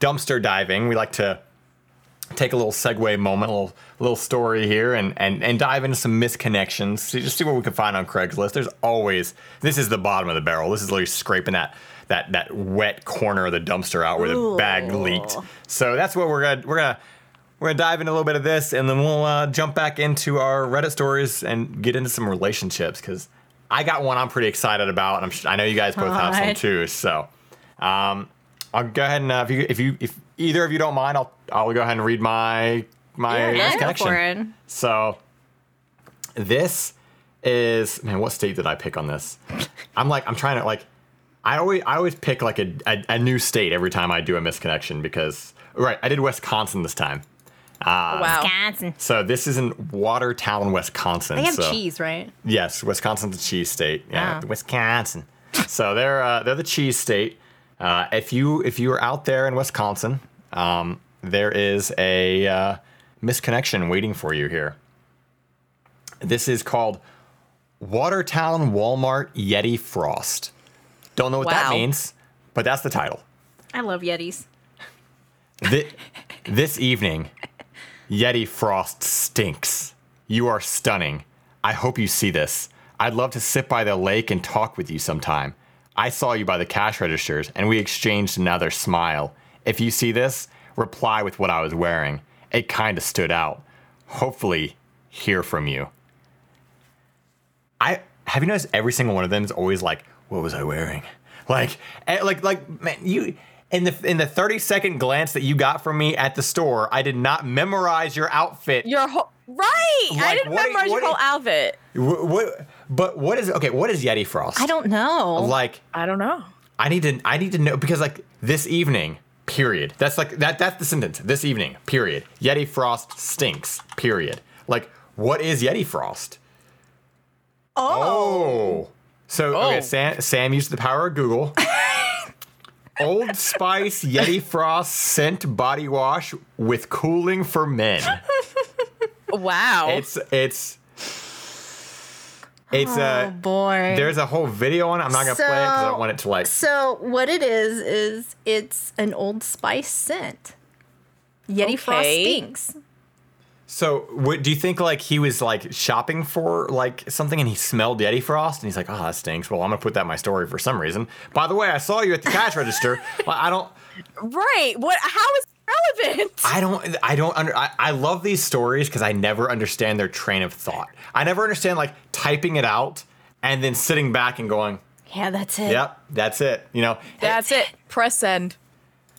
dumpster diving. We like to take a little segue moment, a little little story here, and and and dive into some misconnections. See, just see what we can find on Craigslist. There's always this is the bottom of the barrel. This is literally scraping that that that wet corner of the dumpster out where the bag leaked. So that's what we're gonna we're gonna we're gonna dive into a little bit of this, and then we'll uh, jump back into our Reddit stories and get into some relationships because I got one I'm pretty excited about, and I'm sh- I know you guys both have some too. So um, I'll go ahead and uh, if you if you if either of you don't mind, I'll I'll go ahead and read my my Yeah, go misconnection. for it. So this is man, what state did I pick on this? I'm like I'm trying to like I always I always pick like a, a, a new state every time I do a misconnection because right I did Wisconsin this time. Wow. Wisconsin. So this is in Watertown, Wisconsin. They have so, cheese, right? Yes, Wisconsin's a cheese state. Yeah, Ah. Wisconsin. so they're uh, they're the cheese state. Uh, if you if you are out there in Wisconsin, um, there is a uh, misconnection waiting for you here. This is called Watertown Walmart Yeti Frost. Don't know what that means, but that's the title. I love Yetis. Thi- this evening, Yeti Frost stinks. You are stunning. I hope you see this. I'd love to sit by the lake and talk with you sometime. I saw you by the cash registers and we exchanged another smile. If you see this, reply with what I was wearing. It kind of stood out. Hopefully, hear from you. I have you noticed every single one of them is always like, "What was I wearing?" Like, eh, like, like, man, you in the in the thirty second glance that you got from me at the store, I did not memorize your outfit. Your whole right. I didn't what- memorize your what- whole outfit. Wh- what, but what is okay? What is Yeti Frost? I don't know. like. I don't know. I need to I need to know because like this evening, period. That's like that that's the sentence. This evening, period. Yeti Frost stinks, period. Like what is Yeti Frost? Oh. oh. So okay, Oh. Sam Sam used the power of Google. [laughs] Old Spice Yeti Frost scent body wash with cooling for men. Wow. It's it's it's oh uh boy. there's a whole video on it. I'm not gonna play it because I don't want it to like So what it is is it's an Old Spice scent. Yeti Frost Okay. stinks. So, what, do you think like he was like shopping for like something and he smelled Yeti Frost and he's like, "Oh, that stinks." Well, I'm gonna put that in my story for some reason. By the way, I saw you at the cash register. [laughs] Like, I don't, right. What? How is it relevant? I don't, I don't under. I, I love these stories because I never understand their train of thought. I never understand like typing it out and then sitting back and going, Yeah, that's it. "Yep, that's it." You know, That's it. Press send.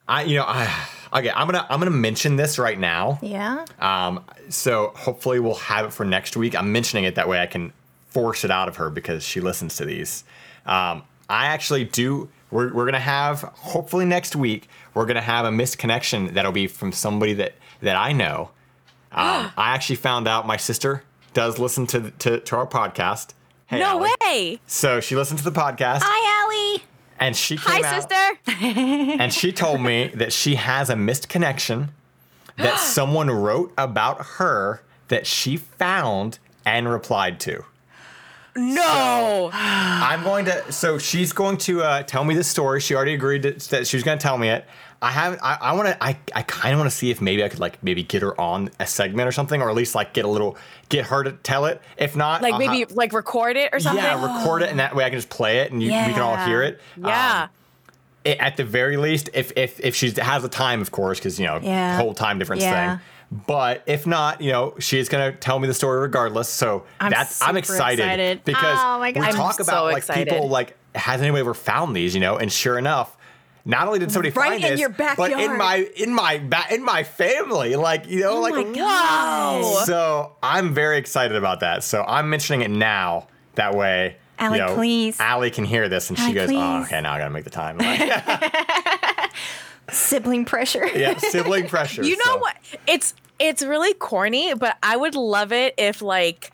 I, you know, I, okay, I'm gonna, I'm gonna mention this right now. Yeah. Um, so hopefully we'll have it for next week. I'm mentioning it that way I can force it out of her because she listens to these. Um, I actually do. We're, we're gonna have hopefully next week. We're gonna have a missed connection that'll be from somebody that that I know. Um, [gasps] I actually found out my sister does listen to to, to our podcast. Hey, no Allie. way. So she listens to the podcast Hi, Allie. And she came Hi, out sister. [laughs] and she told me that she has a missed connection that [gasps] someone wrote about her that she found and replied to. No. I'm going to. So she's going to uh, tell me the story. She already agreed to, that she was going to tell me it. I haven't. I, I want to. I, I kind of want to see if maybe I could like maybe get her on a segment or something, or at least like get a little get her to tell it. If not, like I'll maybe ha- like record it or something. yeah, record it, and that way I can just play it, and you, we can all hear it. Yeah. Um, i- at the very least, if if if she has the time, of course, because you know Yeah. whole time difference Yeah. thing. But if not, you know, she's gonna tell me the story regardless. So I'm that's I'm excited, excited. because Oh my we I'm talk so about like excited. people like has anybody ever found these? You know, and sure enough. Not only did somebody Right find in this, your but in my in my ba- in my family, like you know, Oh like Wow. So I'm very excited about that. So I'm mentioning it now. That way, Allie, you know, please. Allie can hear this, and she Allie, goes, "Oh, okay, now I gotta make the time." Like, [laughs] Sibling pressure. yeah, sibling [laughs] pressure. You know so- what? It's it's really corny, but I would love it if like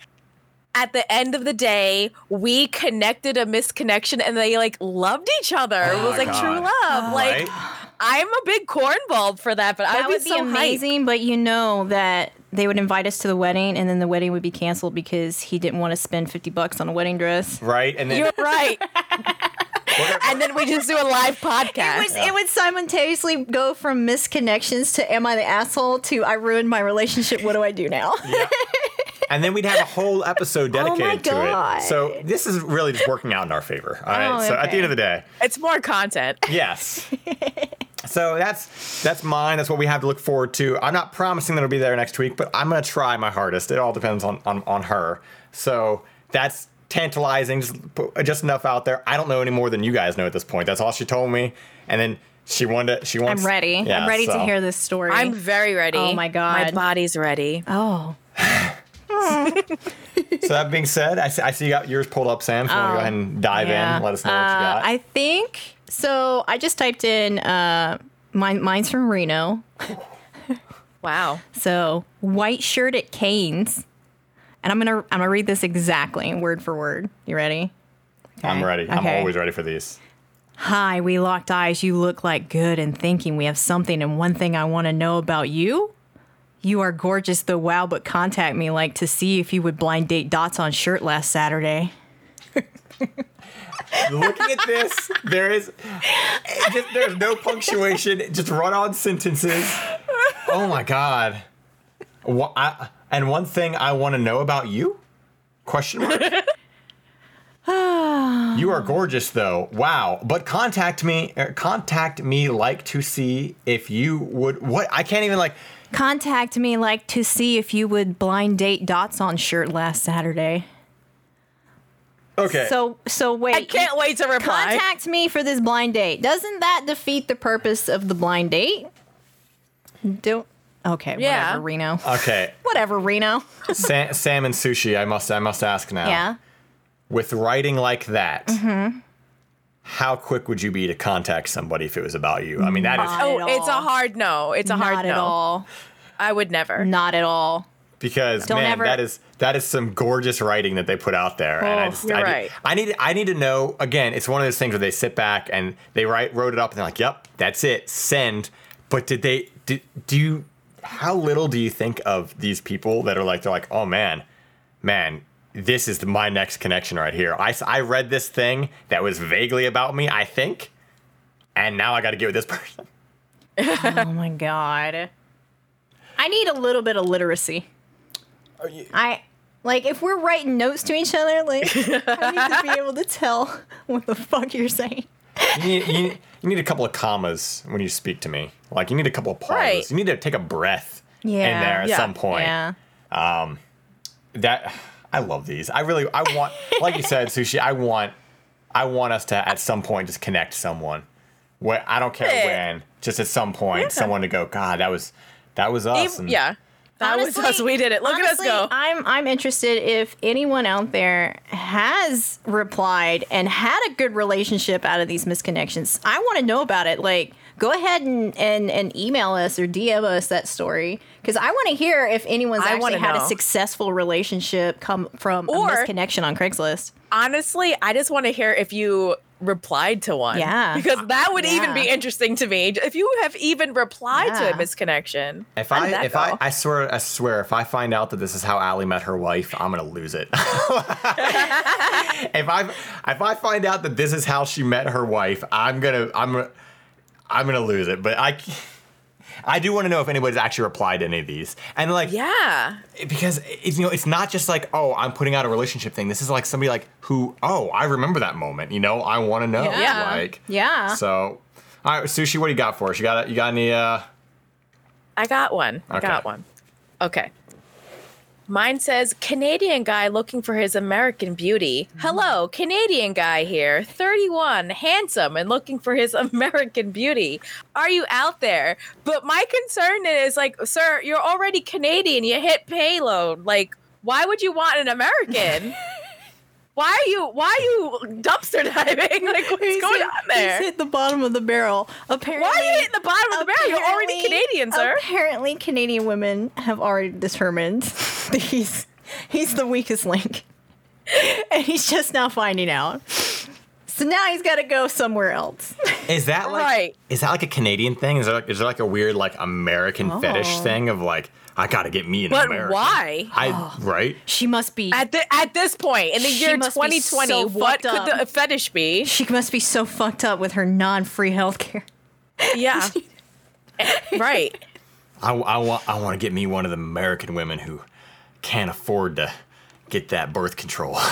at the end of the day we connected a misconnection and they like loved each other. Oh it Oh was my like true God. love. Oh. Like Right? I'm a big corn bulb for that, but That I'd be be so hyped. amazing, but you know that they would invite us to the wedding, and then the wedding would be canceled because he didn't want to spend fifty bucks on a wedding dress. right? And then You're right. [laughs] and then we just do a live It podcast. would, it would simultaneously go from misconnections to am I the asshole to I ruined my relationship. What do I do now? Yeah. [laughs] and then we'd have a whole episode dedicated [laughs] Oh my dedicated to God. it. So this is really just working out in our favor. All right. Oh, so at the end of the day, it's more content. [laughs] yes. so that's that's mine. That's what we have to look forward to. I'm not promising that it'll be there next week, but I'm gonna try my hardest. It all depends on on, on her. So that's tantalizing. Just put uh, just enough out there. I don't know any more than you guys know at this point. That's all she told me. And then she wanted to, she wants I'm ready. Yeah, I'm ready to hear this story. I'm very ready. Oh my God. My body's ready. oh. [sighs] [laughs] [laughs] So that being said, I see, I see you got yours pulled up, Sam. If you want to go ahead and dive in, let us know what you Uh, got. I think so. I just typed in uh, mine. Mine's from Reno. [laughs] Wow. So white shirt at Canes, and I'm gonna I'm gonna read this exactly word for word. You ready? I'm ready. I'm always ready for these. Hi, we locked eyes. You look like good and thinking we have something. And one thing I want to know about you. You are gorgeous, though. Wow, but contact me like to see if you would blind date dots on shirt last Saturday. [laughs] Looking at this, there is just, there's no punctuation. Just run on sentences. Oh my god. Wha- I, and one thing I want to know about you? Question mark. [sighs] you are gorgeous though. Wow. But contact me. er, Contact me like to see if you would. What? I can't even like. Contact me like to see if you would blind date dots on shirt last Saturday. Okay. So so wait. I can't wait to reply. Contact me for this blind date. Doesn't that defeat the purpose of the blind date? Don't. Okay. Yeah. Whatever, Reno. okay. [laughs] Whatever, Reno. Sa- salmon sushi. I must. I must ask now. Yeah. with writing like that, Mm-hmm. How quick would you be to contact somebody if it was about you? I mean, that is Not Oh, at it's a hard no. It's a Not hard at no. all. I would never. Not at all. because Don't man, ever- that is that is some gorgeous writing that they put out there. and I Oh, just, you're I, need- right. I need I need to know again. It's one of those things where they sit back and they write wrote it up and they're like, "Yep, that's it, send." But did they did, do you? How little do you think of these people that are like they're like, "Oh man, man." This is my next connection right here. I, I read this thing that was vaguely about me, I think, and now I got to get with this [laughs] person. Oh my god. I need a little bit of literacy. I like if we're writing notes to each other, like I need to be [laughs] able to tell what the fuck you're saying. You need, you, need, you need a couple of commas when you speak to me. Like you need a couple of pauses. Right. You need to take a breath in there at Yeah. some point. Yeah. Um, that I love these. I really I want like you said, Sushi, I want I want us to at some point just connect someone. Where I don't care Yeah. when, just at some point someone to go, God, that was that was us. And- yeah. That was us. We did it. Look honestly, at us go. I'm I'm interested if anyone out there has replied and had a good relationship out of these misconnections. I want to know about it. Like, go ahead and and, and email us or DM us that story because I want to hear if anyone's I actually wanna had a successful relationship come from Or- a misconnection on Craigslist. Honestly, I just want to hear if you replied to one. Yeah. Because that would even be interesting to me. If you have even replied to a misconnection. If I that if I go? I swear I swear if I find out that this is how Allie met her wife, I'm gonna lose it. [laughs] if I if I find out that this is how she met her wife, I'm gonna I'm gonna I'm gonna lose it. But I I do want to know if anybody's actually replied to any of these. And like yeah. because it's you know it's not just like oh I'm putting out a relationship thing. This is like somebody like who oh I remember that moment. You know I want to know. Yeah. Like Yeah. So all right, sushi. What do you got for us? You got you got any? uh I got one. I got one. Okay. Mine says Canadian guy looking for his American beauty. Mm-hmm. Hello, Canadian guy here, 31, handsome and looking for his [laughs] American beauty. Are you out there? But my concern is like, sir, you're already Canadian. You hit payload. Like, why would you want an American? [laughs] why are you why are you dumpster diving? [laughs] Like what's He's going hit- on there? He's hit the bottom of the barrel. Apparently, Why are you hitting the bottom of the barrel? You're already apparently- Canadian, sir. Apparently, Canadian women have already determined [laughs] that he's he's the weakest link, [laughs] and he's just now finding out. So now he's got to go somewhere else. Is that like Right. is that like a Canadian thing? Is there like, is there like a weird like American fetish Oh. thing of like I gotta get me an But American? why? I right? she must be. At the at this point in the year 2020, so what could up. the fetish be? she must be so fucked up with her non-free healthcare. Yeah. [laughs] right. I, I want I want to get me one of the American women who can't afford to get that birth control. [laughs]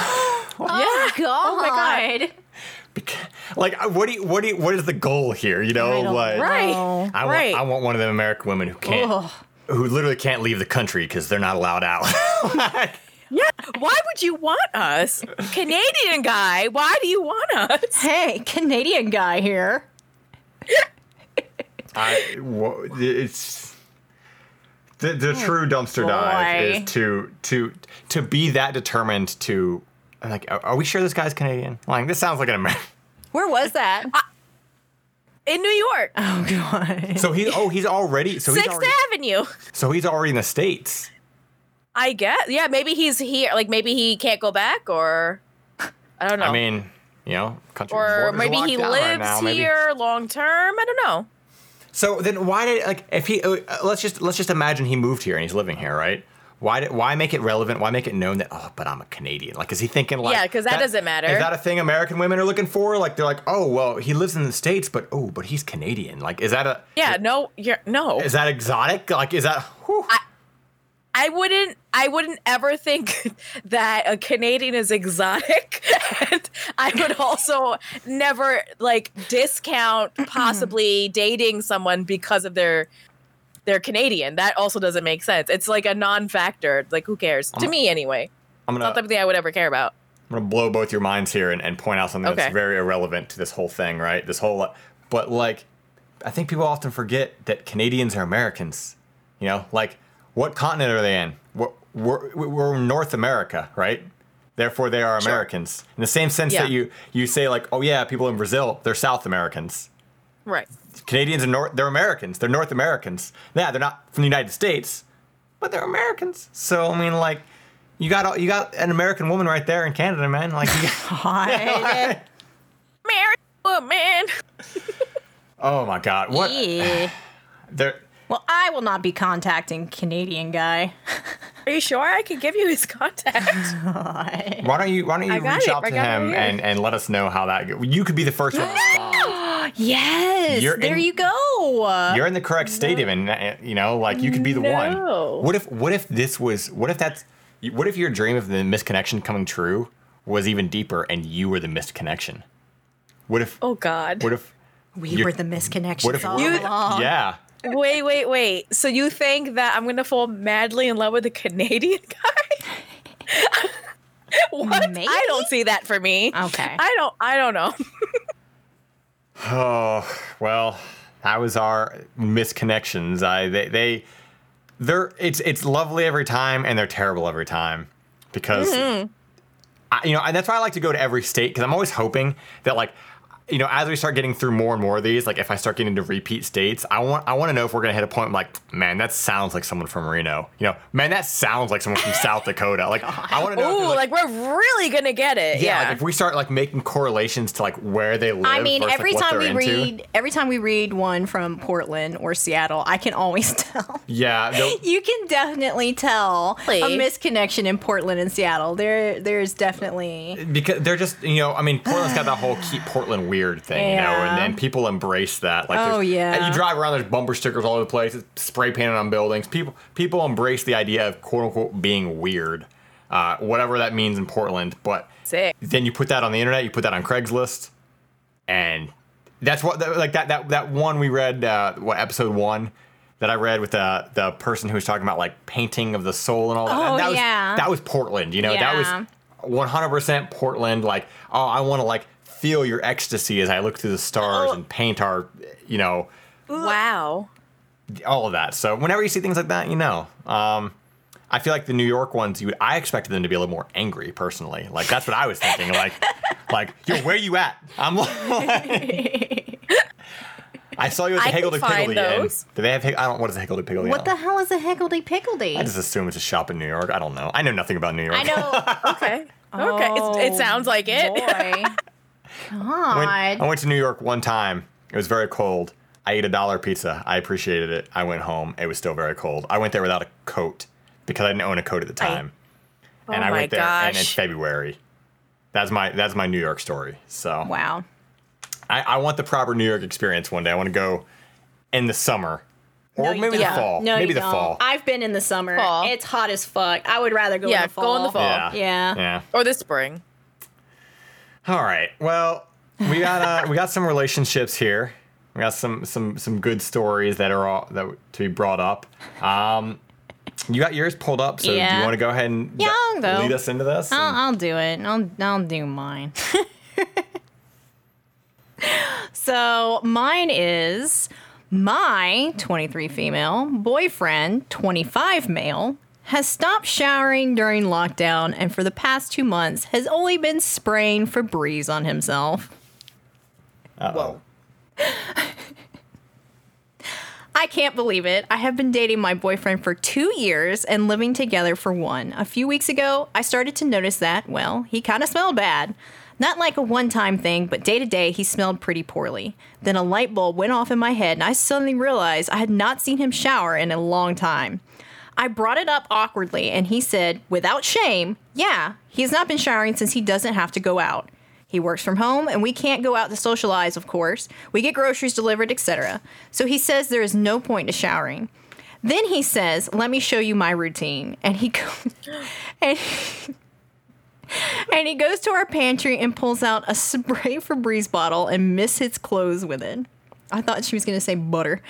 Oh God! my God. Because, like uh, what do you, what do you, what is the goal here? You know, I like Right. know. I Right. want I want one of the American women who can't Ugh. Who literally can't leave the country because they're not allowed out. [laughs] Yeah. Why would you want us? Canadian guy, why do you want us? Hey, Canadian guy here. I wha- it's the the oh, true dumpster dive is to to to be that determined to like are, are we sure this guy's Canadian? Like this sounds like an American. Where was that? In New York, [laughs] oh God! So he oh he's already so he's Sixth already, Avenue. so he's already in the states. I guess. Yeah, maybe he's here. Like maybe he can't go back, or I don't know. I mean, you know, country or maybe he lives right now, maybe. here long term. I don't know. So then why did like if he uh, let's just let's just imagine he moved here and he's living here, right? Why did why make it relevant? Why make it known that oh, but I'm a Canadian? Like is he thinking like yeah? Because that doesn't matter. Is that a thing American women are looking for? Like they're like, "Oh, well, he lives in the states, but oh, but he's Canadian." Like is that a Yeah, no, you're no. is that exotic? Like is that whew. I wouldn't I wouldn't ever think [laughs] that a Canadian is exotic. [laughs] and I would also never like discount [clears throat] possibly dating someone because of their they're Canadian. That also doesn't make sense. It's like a non-factor. Like who cares? to me anyway. I'm Not gonna the thing I would ever care about. I'm gonna blow both your minds here and, and point out something Okay. that's very irrelevant to this whole thing, right? This whole, uh, but like, I think people often forget that Canadians are Americans. You know, like, what continent are they in? We're, we're, we're North America, right? Therefore, they are Sure. Americans. In the same sense Yeah. that you you say like, oh yeah, people in Brazil, they're South Americans. Right. Canadians are North, they're Americans. They're North Americans. Yeah, they're not from the United States, but they're Americans. So I mean, like, you got you got an American woman right there in Canada, man. Like, you got, [laughs] God. [laughs] Mary woman. oh my God, what? Yeah. [sighs] There, Well, I will not be contacting Canadian guy. Are you sure I can give you his contact? [laughs] why don't you why don't you got reach it. out I to him and and let us know how that. Go. You could be the first one to [gasps] respond. Yes, You're there in- you go. You're in the correct state, even uh, you know, like you could be the No. one. What if what if this was what if that's what if your dream of the misconnection coming true was even deeper and you were the missed connection? What if oh God. what if we were the misconnection what if all You- along. yeah Wait, wait, wait. So you think that I'm gonna fall madly in love with a Canadian [laughs] guy? [laughs] what? Maybe? I don't see that for me. Okay. I don't. I don't know. [laughs] Oh well, that was our misconnections. I they they they're it's it's lovely every time and they're terrible every time because Mm-hmm. I, you know and that's why I like to go to every state because I'm always hoping that like you know as we start getting through more and more of these like if I start getting into repeat states I want I want to know if we're gonna hit a point like man that sounds like someone from Reno you know man that sounds like someone from [laughs] South Dakota like oh I want to know Ooh, there's, like, we're really gonna get it. yeah, Yeah. like if we start like making correlations to like where they live I mean, versus, every what time we into. read, every time we read one from Portland or Seattle, I can always [laughs] tell. yeah [laughs] You can definitely tell a misconnection in Portland and Seattle. There, there's definitely. because they're just you know I mean Portland's got that whole keep Portland weird thing you know and then people embrace that like Oh, yeah. and you drive around there's bumper stickers all over the place it's spray painted on buildings people people embrace the idea of quote unquote being weird uh, whatever that means in Portland but Sick. then you put that on the internet you put that on Craigslist and that's what like that that that one we read uh, what episode one that I read with the the person who was talking about like painting of the soul and all that. Oh, that was, yeah. that was Portland. You know, Yeah. that was 100% Portland. Like, oh, I want to like feel your ecstasy as I look through the stars Oh. and paint our, you know, Wow. all of that. So whenever you see things like that, you know. Um, I feel like the New York ones, you would, I expected them to be a little more angry, personally. Like that's what I was thinking. Like, [laughs] like, yo, where you at? I'm like, [laughs] I saw you at the I can Higgledy find Piggledy. Inn. Do they have? Hig- I don't. What is a Higgledy Piggledy? What the hell is a higgledy piggledy? I just assume it's a shop in New York. I don't know. I know nothing about New York. I know. Okay. [laughs] Okay. It's, it sounds like it. Oh, Boy. God. Went- I went to New York one time. It was very cold. I ate a dollar pizza. I appreciated it. I went home. It was still very cold. I went there without a coat because I didn't own a coat at the time. Oh and Oh I my went there and it's. February. That's my that's my New York story. So wow. I, I want the proper New York experience one day. I want to go in the summer. Or No, maybe don't. the fall. No, maybe you the don't. fall. I've been in the summer. Fall. It's hot as fuck. I would rather go Yeah, in the fall. go in the fall. yeah. Yeah. Yeah. Or this spring. All right. Well, we got uh, we got some relationships here. We got some some some good stories that are all that to be brought up. Um, you got yours pulled up, so do you want to go ahead and Yeah, I'll lead us into this? I'll, I'll do it. I'll I'll do mine. [laughs] so mine is my 23 female boyfriend, 25 male, has stopped showering during lockdown and for the past two months has only been spraying Febreze on himself. Uh-oh. [laughs] I can't believe it. I have been dating my boyfriend for two years and living together for one. A few weeks ago, I started to notice that, well, he kind of smelled bad. Not like a one time thing, but day to day, he smelled pretty poorly. Then a light bulb went off in my head, and I suddenly realized I had not seen him shower in a long time. I brought it up awkwardly, and he said, without shame, yeah, he has not been showering since he doesn't have to go out. He works from home and we can't go out to socialize, of course. We get groceries delivered, etc. So he says there is no point to showering. Then he says, "Let me show you my routine." And he goes [laughs] and, and he goes to our pantry and pulls out a spray Febreze bottle and mists his clothes with it. I thought she was gonna say butter.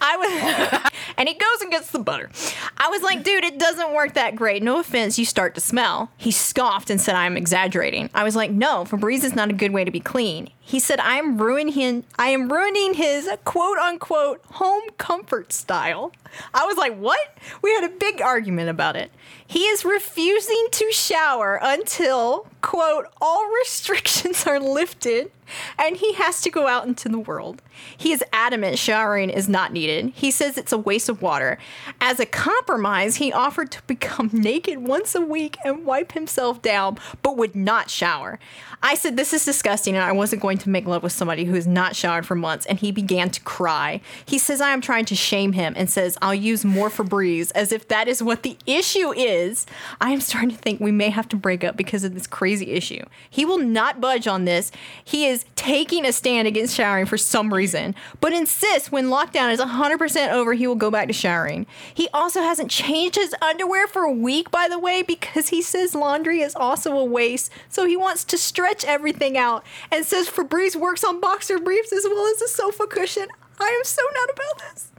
I was, [laughs] and he goes and gets the butter. I was like, dude, it doesn't work that great. No offense, you start to smell. He scoffed and said I'm exaggerating. I was like, no, Febreze is not a good way to be clean. He said I'm ruining. I am ruining his quote unquote home comfort style. I was like, what? We had a big argument about it. He is refusing to shower until quote all restrictions are lifted and he has to go out into the world. He is adamant showering is not needed. He says it's a waste of water. As a compromise, he offered to become [laughs] naked once a week and wipe himself down, but would not shower. I said, This is disgusting, and I wasn't going to make love with somebody who has not showered for months, and he began to cry. He says, I am trying to shame him and says, I'll use more Febreze, as if that is what the issue is. I am starting to think we may have to break up because of this crazy issue. He will not budge on this. He is taking a stand against showering for some reason, but insists when lockdown is 100% over, he will go back to showering. He also hasn't changed his underwear for a week, by the way, because he says laundry is also a waste. So he wants to stretch everything out and says Febreze works on boxer briefs as well as a sofa cushion. I am so not about this.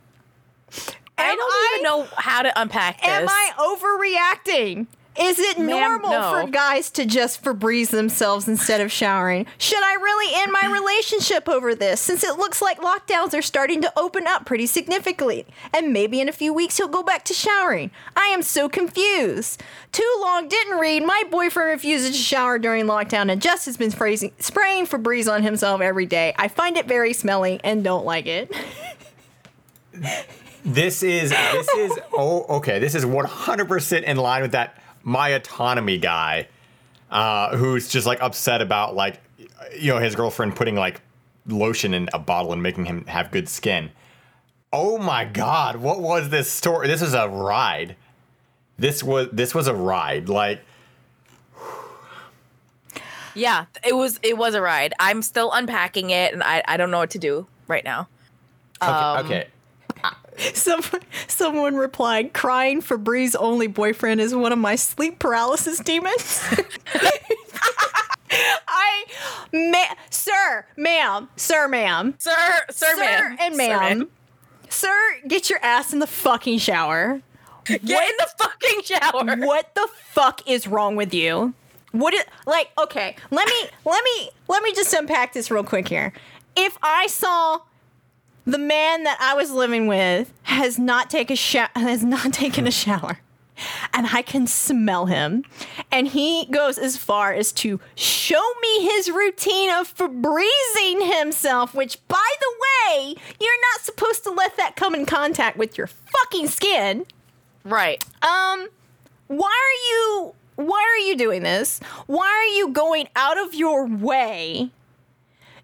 I don't even know how to unpack this. Am I overreacting? Is it Ma'am, normal no. for guys to just Febreze themselves instead of showering? Should I really end my relationship over this since it looks like lockdowns are starting to open up pretty significantly? And maybe in a few weeks he'll go back to showering. I am so confused. Too long didn't read. My boyfriend refuses to shower during lockdown and just has been phrasing, spraying Febreze on himself every day. I find it very smelly and don't like it. This is this is oh okay. This is 100% in line with that my autonomy guy, uh, who's just like upset about like you know his girlfriend putting like lotion in a bottle and making him have good skin. Oh my god, what was this story? This is a ride. This was this was a ride. Like yeah, it was it was a ride. I'm still unpacking it, and I I don't know what to do right now. okay, Um, okay. [laughs] Someone, someone replied, crying Febreze only boyfriend is one of my sleep paralysis demons. [laughs] I, ma- sir, ma'am, sir, ma'am, Sir, sir, ma'am, and Sir, ma'am, sir, get your ass in the fucking shower. Get in the fucking shower. What the fuck is wrong with you? What is like? Okay, let me let me let me just unpack this real quick here. If I saw the man that I was living with has not taken a sho- [laughs] has not [laughs] taken a shower, and I can smell him, and he goes as far as to show me his routine of Febrezing himself, which, by the way, you're not supposed to let that come in contact with your fucking skin. Right. Um, why are you why are you doing this? Why are you going out of your way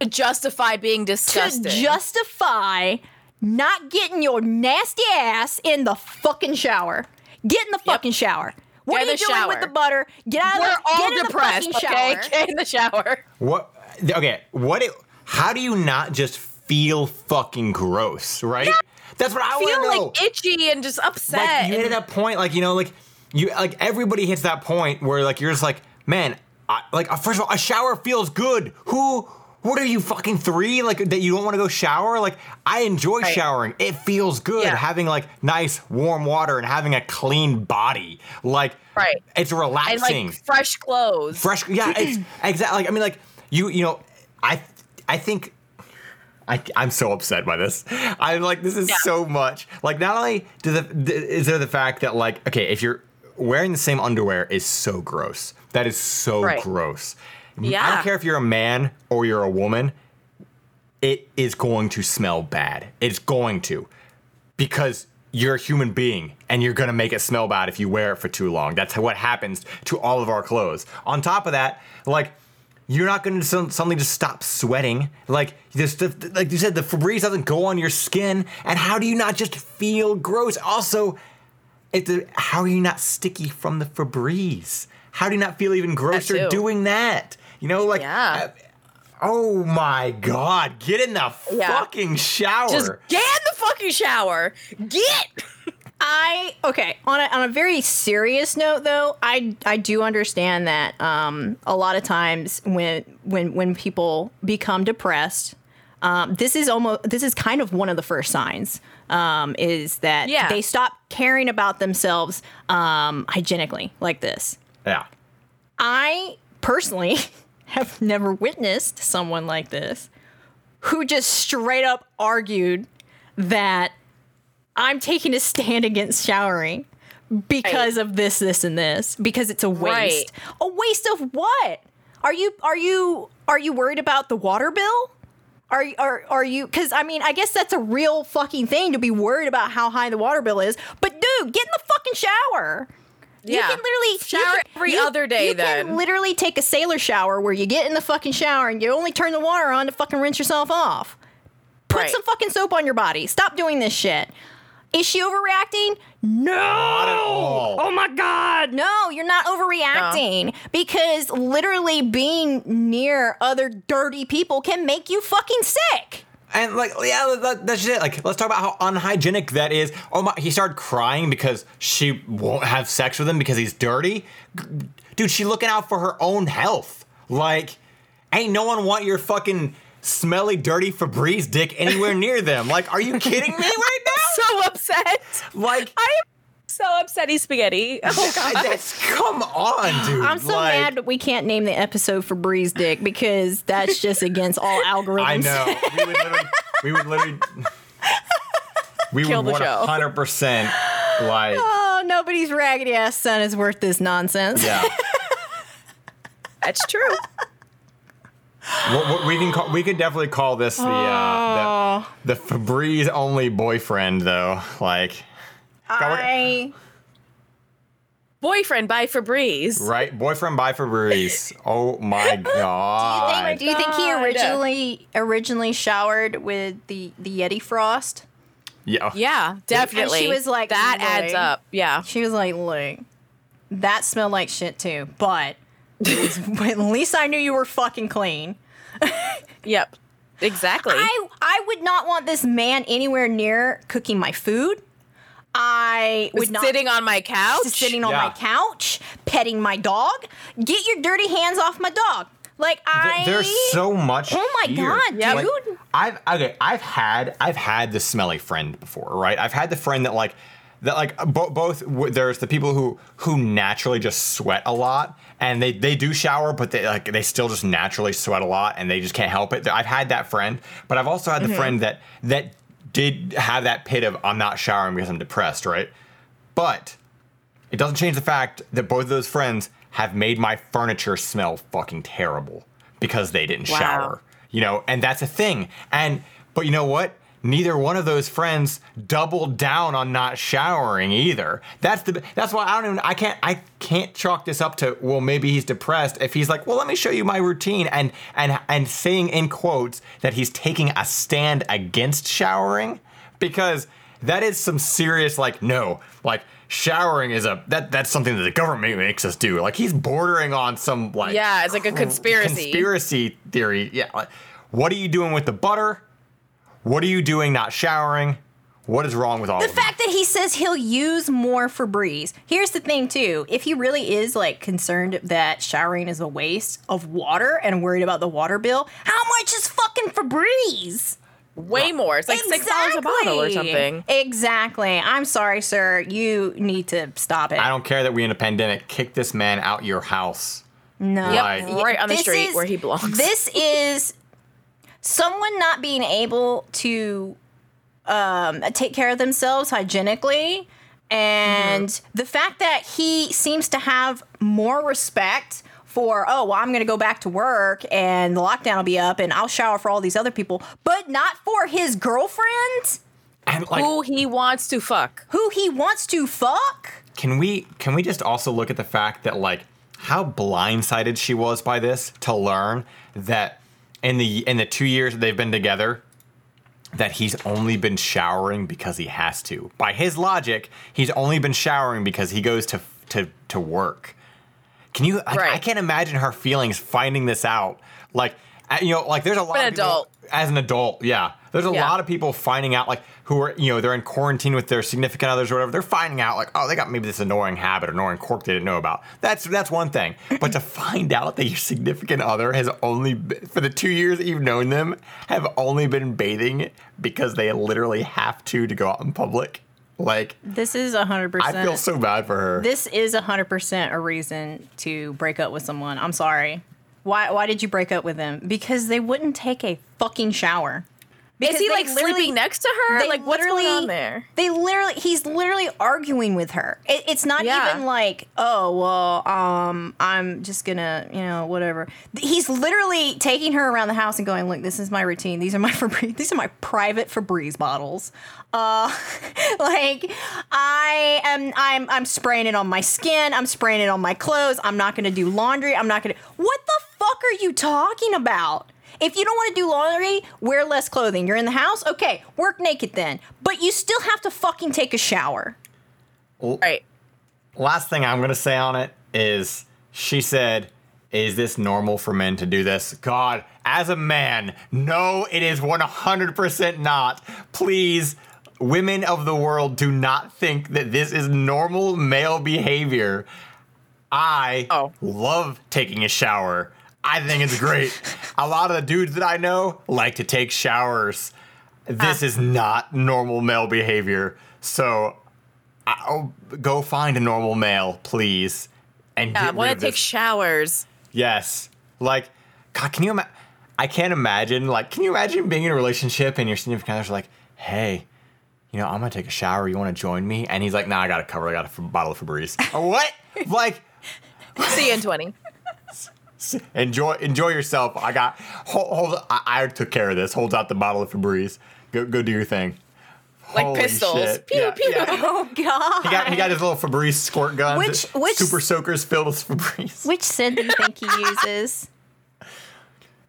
justify being disgusted. to justify not getting your nasty ass in the fucking shower. Get in the fucking shower. What Get are you the doing with the butter? Get out of We're the, all get in depressed, the fucking okay? shower. [laughs] Get in the shower. What? Okay, what? It, how do you not just feel fucking gross, right? Yeah. That's what I Feel want to know. like itchy and just upset. like you get and- to that point, like you know, like you like everybody hits that point where like you're just like, man, I, like uh, first of all, a shower feels good. Who? What are you fucking three? Like that you don't want to go shower? Like I enjoy Right. showering. It feels good Yeah. having like nice warm water and having a clean body. Like Right. it's relaxing. and like fresh clothes. fresh yeah it's [clears throat] exactly like i mean like you you know i i think I, I'm so upset by this. I'm like, this is Yeah. so much. Like, not only do the, the is there the fact that like, okay, if you're wearing the same underwear is so gross. That is so Right. gross. I don't care if you're a man or you're a woman. It is going to smell bad. It's going to, because you're a human being and you're gonna make it smell bad if you wear it for too long. That's what happens to all of our clothes. On top of that, like you're not gonna suddenly just stop sweating. Like this, the, like you said, the Febreze doesn't go on your skin. And how do you not just feel gross? Also, it's a, how are you not sticky from the Febreze? How do you not feel even grosser doing that? You know, like Yeah. uh, Oh my god, get in the Yeah. fucking shower. Just get in the fucking shower. Get. [laughs] I okay on a, on a very serious note though I I do understand that um, a lot of times when when when people become depressed um, this is almost this is kind of one of the first signs um, is that Yeah. they stop caring about themselves um, hygienically like this yeah. I personally [laughs] have never witnessed someone like this who just straight up argued that I'm taking a stand against showering because of this, this, and this because it's a waste. A waste of what? Are you are you are you worried about the water bill? Are are are you? Because I mean, I guess that's a real fucking thing to be worried about how high the water bill is. But dude, get in the fucking shower. You Yeah. can literally Shower can- every you- other day You then. can literally take a sailor shower where you get in the fucking shower and you only turn the water on to fucking rinse yourself off. Put Right. some fucking soap on your body. Stop doing this shit. Is she overreacting? No. Not at all. Oh my god. No, you're not overreacting because literally being near other dirty people can make you fucking sick. And like, yeah, that, that's just it. Like, let's talk about how unhygienic that is. Oh my, he started crying because she won't have sex with him because he's dirty. Dude, she looking out for her own health. Like, ain't no one want your fucking smelly, dirty Febreze dick anywhere near them. Like, are you kidding me [laughs] right now? So upset. Like, I am so upsetty spaghetti. [laughs] Oh god. that's come on, dude. I'm so Like, mad that we can't name the episode Febreze Dick because that's just against all algorithms. I know. We would literally. We would literally. [laughs] We Kill would the show. 100 percent like. Oh, nobody's raggedy ass son is worth this nonsense. Yeah. [laughs] That's true. What, what we can call, we could definitely call this the uh, the, the Febreze only boyfriend though. Like, I Boyfriend by Febreze. right? Boyfriend by Febreze. [laughs] Oh my god. do you think he originally originally showered with the the Yeti Frost? yeah. Yeah, definitely. she was like, that adds up. Yeah. She was like, "Look, that smelled like shit too, but [laughs] at least I knew you were fucking clean." [laughs] Yep. Exactly. I I would not want this man anywhere near cooking my food. I would not sitting on my couch. sitting on Yeah. my couch, petting my dog. Get your dirty hands off my dog. Like I Th- There's so much. Oh my here. God, Yep. dude. I've okay. I've had I've had the smelly friend before, right? I've had the friend that like that like bo- both. W- there's the people who who naturally just sweat a lot, and they they do shower, but they like they still just naturally sweat a lot, and they just can't help it. I've had that friend, but I've also had the mm-hmm. friend that that did have that pit of I'm not showering because I'm depressed, right? But it doesn't change the fact that both of those friends have made my furniture smell fucking terrible because they didn't Wow. shower. You know, and that's a thing. And but you know what? Neither one of those friends doubled down on not showering either. That's the that's why I don't even I can't I can't chalk this up to well maybe he's depressed if he's like well let me show you my routine and and and saying in quotes that he's taking a stand against showering because that is some serious like no like showering is a that that's something that the government makes us do like he's bordering on some like Yeah, it's like a conspiracy. conspiracy theory yeah like, what are you doing with the butter what are you doing not showering what is wrong with all of this? The of fact that he says he'll use more Febreze. Here's the thing, too. If he really is like concerned that showering is a waste of water and worried about the water bill, how much is fucking Febreze? Way more. It's like six dollars a bottle or something. Exactly. I'm sorry, sir. You need to stop it. I don't care that we in a pandemic kick this man out your house No. Yep, Right. right on the This street is- where he belongs. This is someone not being able to um, take care of themselves hygienically. And Mm-hmm. the fact that he seems to have more respect for, oh, well, I'm going to go back to work and the lockdown will be up and I'll shower for all these other people, but not for his girlfriend and like Who he wants to fuck. who he wants to fuck. Can we can we just also look at the fact that like how blindsided she was by this to learn that in the in the 2 years that they've been together that he's only been showering because he has to. By his logic, he's only been showering because he goes to to to work. Can you like, I can't imagine her feelings finding this out. Like you know, like there's a lot An of people- adult. as an adult, yeah. There's a Yeah. lot of people finding out like who are you know they're in quarantine with their significant others or whatever. They're finding out like oh they got maybe this annoying habit or annoying quirk they didn't know about. That's that's one thing. But to find out that your significant other has only been, for the two years that you've known them have only been bathing because they literally have to to go out in public, like This is a 100%. I feel so bad for her. This is a 100% a reason to break up with someone. I'm sorry. Why why did you break up with them? Because they wouldn't take a fucking shower. Is he like sleeping next to her? Like what's going on there? They literally he's literally arguing with her. It, it's not Yeah. even like, "Oh, well, um I'm just to, you know, whatever." He's literally taking her around the house and going, "Look, this is my routine. These are my [laughs] Febreze, these are my private Febreze bottles." Uh [laughs] like I am I'm I'm spraying it on my skin, I'm spraying it on my clothes. I'm not to do laundry. I'm not to What the fuck are you talking about? If you don't want to do laundry, wear less clothing. You're in the house? Okay, work naked then. But you still have to fucking take a shower. Right. last thing I'm gonna say on it is she said, Is this normal for men to do this? God, as a man, no, it is 100% not. Please, women of the world, do not think that this is normal male behavior. I Oh. love taking a shower. I think it's great. a lot of the dudes that I know like to take showers. This is not normal male behavior. So I'll oh, go find a normal male, please, and Yeah, I want to take showers. yes, like, God, can you imagine? I can't imagine. Like, can you imagine being in a relationship and your significant other's like, "Hey, you know, I'm gonna take a shower. You want to join me?" And he's like, "Nah, I got a cover. I got a f- bottle of Febreze." Oh, [laughs] what? like, See you in 20. [laughs] enjoy enjoy yourself. I got hold. hold I, I took care of this. Holds out the bottle of Febreze. Go go do your thing. Like Holy pistols. shit. Pew, Yeah, pew. yeah. Oh god. He got he got his little Febreze squirt guns. Which- which- super soakers filled with Febreze. Which scent do you think he [laughs] uses?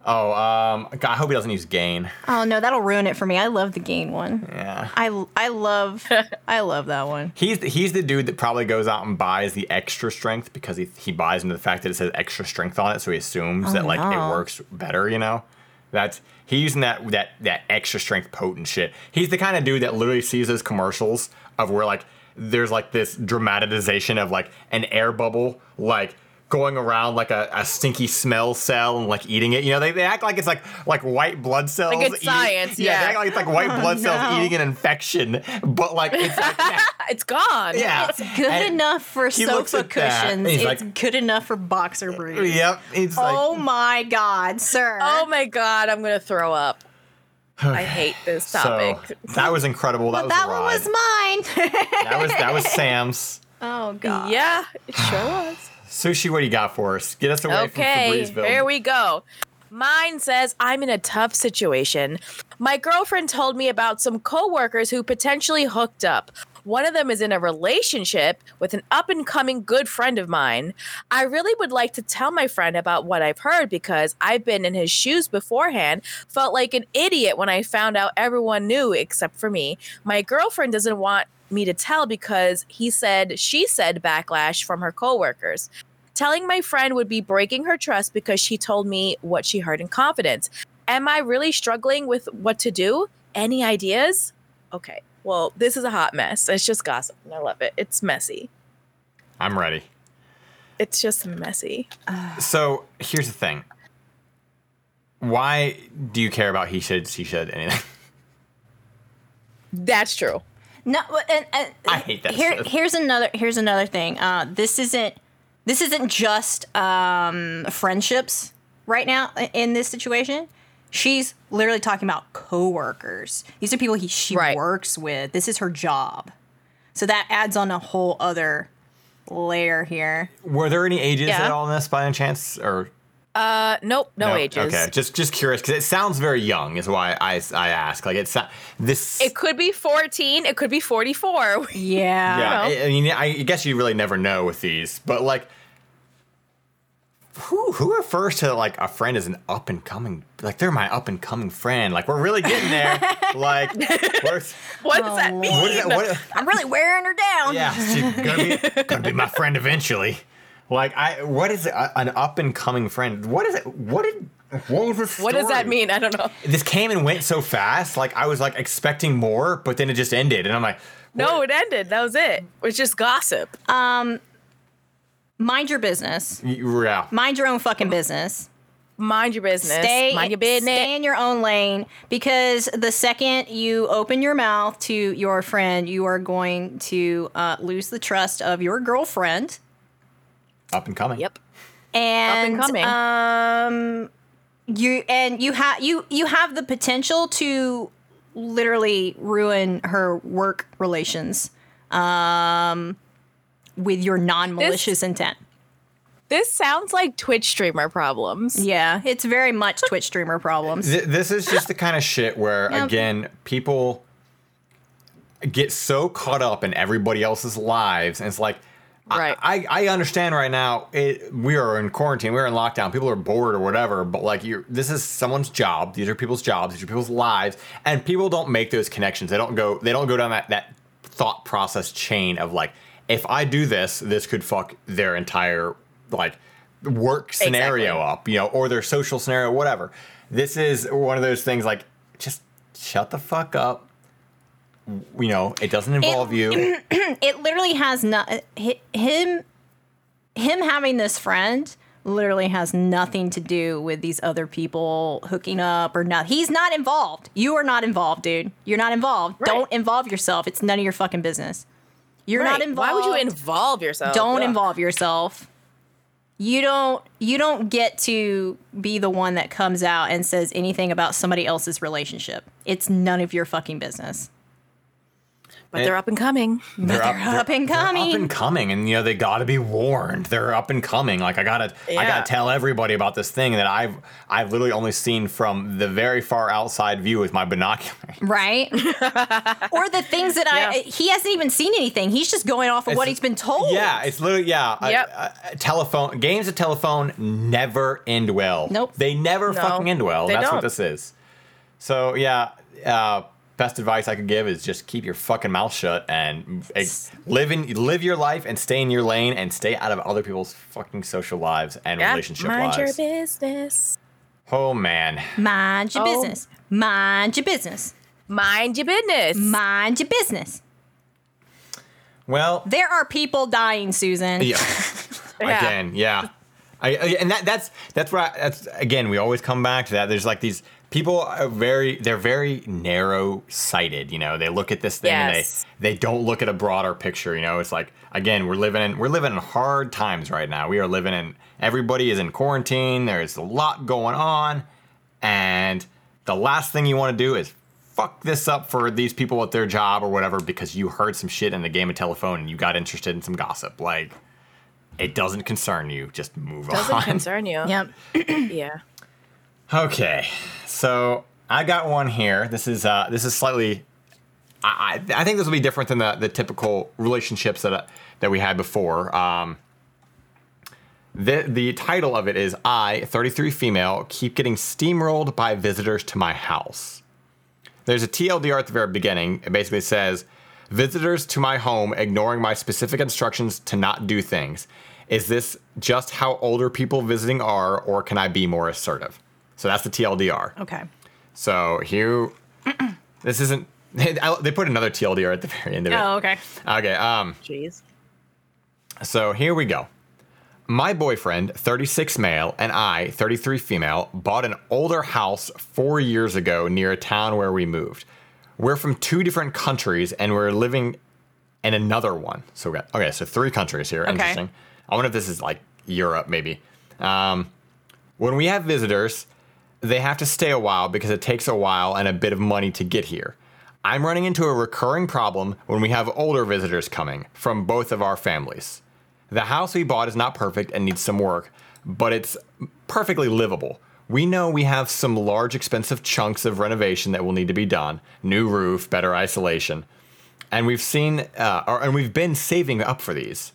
Oh, um, God, I hope he doesn't use Gain. Oh no, that'll ruin it for me. I love the gain one. Yeah. I I love [laughs] I love that one. He's the, he's the dude that probably goes out and buys the extra strength because he, he buys into the fact that it says extra strength on it, so he assumes that like no. it works better, you know. That's he's using that that that extra strength potent shit. He's the kind of dude that literally sees those commercials of where like there's like this dramatization of like an air bubble like going around like a, a stinky smell cell and like eating it. You know, they, they act like it's like like white blood cells. Like it's eating- science, they yeah. act like it's like white [laughs] blood cells no. eating an infection, but like it's like [laughs] that. It's gone. Yeah. It's good And enough for sofa at that, cushions. It's like- good enough for boxer briefs. Yep. It's oh like Oh my god, sir. Oh my god, I'm gonna throw up. I [sighs] hate this so topic. that was incredible. That was that one was mine. that was that was [laughs] Sam's. oh god. yeah, it sure was. Sushi, what do you got for us? Get us away Okay, from Febrezeville. here we go. Mine says, I'm in a tough situation. My girlfriend told me about some coworkers who potentially hooked up. One of them is in a relationship with an up and coming good friend of mine. I really would like to tell my friend about what I've heard because I've been in his shoes beforehand, felt like an idiot when I found out everyone knew except for me. My girlfriend doesn't want me to tell because he said she said backlash from her coworkers. Telling my friend would be breaking her trust because she told me what she heard in confidence. Am I really struggling with what to do? Any ideas? Okay. Well, this is a hot mess. It's just gossip, and I love it. It's messy. I'm ready. It's just messy. [sighs] So here's the thing. Why do you care about he should, she should, anything? That's true. No, and, and I hate that Here, shit. here's another. Here's another thing. Uh, this isn't. This isn't just um, friendships right now in this situation. She's literally talking about coworkers. These are people he, she Right. works with. This is her job. So that adds on a whole other layer here. Were there any ages Yeah. at all in this by any chance? Or Uh, nope, no, ages. Okay, just just curious because it sounds very young. Is why I I ask. Like it's this. It could be 14. It could be 44. [laughs] Yeah. yeah. I, I mean, I guess you really never know with these, but like, who who refers to like a friend as an up and coming? Like they're my up and coming friend. Like we're really getting there. [laughs] like, where's, What does that mean? what is that? What, I'm really wearing her down. yeah, she's gonna be gonna be my friend eventually. Like I, what is it, a- an up and coming friend? What is it? What did? What was this? What does that mean? I don't know. This came and went so fast. Like I was like expecting more, but then it just ended, and I'm like, No, it ended. That was it. It was just gossip. Um, Mind your business. yeah. Mind your own fucking business. Mind your business. Stay, Mind your business. Stay in your own lane because the second you open your mouth to your friend, you are going to uh, lose the trust of your girlfriend. Up and coming. Yep. Up and coming. um, you and you have you you have the potential to literally ruin her work relations um, with your non-malicious intent. This sounds like Twitch streamer problems. Yeah, it's very much Twitch streamer problems. Th- this is just the kind of shit where Yep. again people get so caught up in everybody else's lives and it's like I- Right. I, I understand right now it, we are in quarantine we're in lockdown people are bored or whatever but like you this is someone's job these are people's jobs these are people's lives and people don't make those connections they don't go they don't go down that that thought process chain of like if i do this this could fuck their entire like work scenario Exactly. up you know or their social scenario whatever this is one of those things like just shut the fuck up you know it doesn't involve you. [clears throat] It literally has not him him having this friend literally has nothing to do with these other people hooking up or not. He's not involved. You are not involved dude. You're not involved. Right. don't involve yourself. It's none of your fucking business. You're not involved Why would you involve yourself? don't Ugh. involve yourself. You don't you don't get to be the one that comes out and says anything about somebody else's relationship. It's none of your fucking business But they're up and coming. they're, up and coming. up and coming, and you know they got to be warned. They're up and coming. Like I gotta, I gotta tell everybody about this thing that I've, I've literally only seen from the very far outside view with my binoculars. [laughs] right? [laughs] or the things that I Yeah. he hasn't even seen anything. He's just going off of what It's- he's been told. Yeah, it's literally yeah. a- Yep. a- a telephone games of telephone never end well. Nope. They never No, fucking end well. they That's what don't. this is. So yeah, uh, best advice I could give is just keep your fucking mouth shut and ex- live in live your life and stay in your lane and stay out of other people's fucking social lives and Yeah. relationship Mind your business. Oh man. Mind your Oh. business. Mind your business. Mind your business. Mind your business. Well, There are people dying, Susan. yeah. [laughs] Yeah. Again, yeah. I, I- and that that's that's where I, that's again we always come back to that. There's like these people are very they're very narrow sighted. You know, they look at this thing Yes. and they they don't look at a broader picture. You know, it's like again we're living in we're living in hard times right now. We are living in everybody is in quarantine. There's a lot going on, and the last thing you want to do is fuck this up for these people at their job or whatever because you heard some shit in the game of telephone and you got interested in some gossip. Like it doesn't concern you. Just move on. It Doesn't concern you. Yep. Yeah. Okay, so I got one here. This is uh, this is slightly. I, I think this will be different than the, the typical relationships that uh, that we had before. Um, the the title of it is I, 33 female, keep getting steamrolled by visitors to my house. There's a TLDR at the very beginning. It basically says visitors to my home ignoring my specific instructions to not do things. Is this just how older people visiting are, or can I be more assertive? So that's the TLDR. Okay. So here, [clears throat] this isn't. [laughs] They put another TLDR at the very end of it. Oh, okay. Okay. Um. Jeez. So here we go. My boyfriend, 36 male, and I, 33 female, bought an older house four years ago near a town where we moved. We're from two different countries and we're living in another one. So we got okay, so three countries here. Interesting. I wonder if this is like Europe, maybe. Um, when we have visitors, they have to stay a while because it takes a while and a bit of money to get here. I'm running into a recurring problem when we have older visitors coming from both of our families. The house we bought is not perfect and needs some work, but it's perfectly livable. We know we have some large, expensive chunks of renovation that will need to be done new roof, better isolation. And we've seen, uh, or, and we've been saving up for these.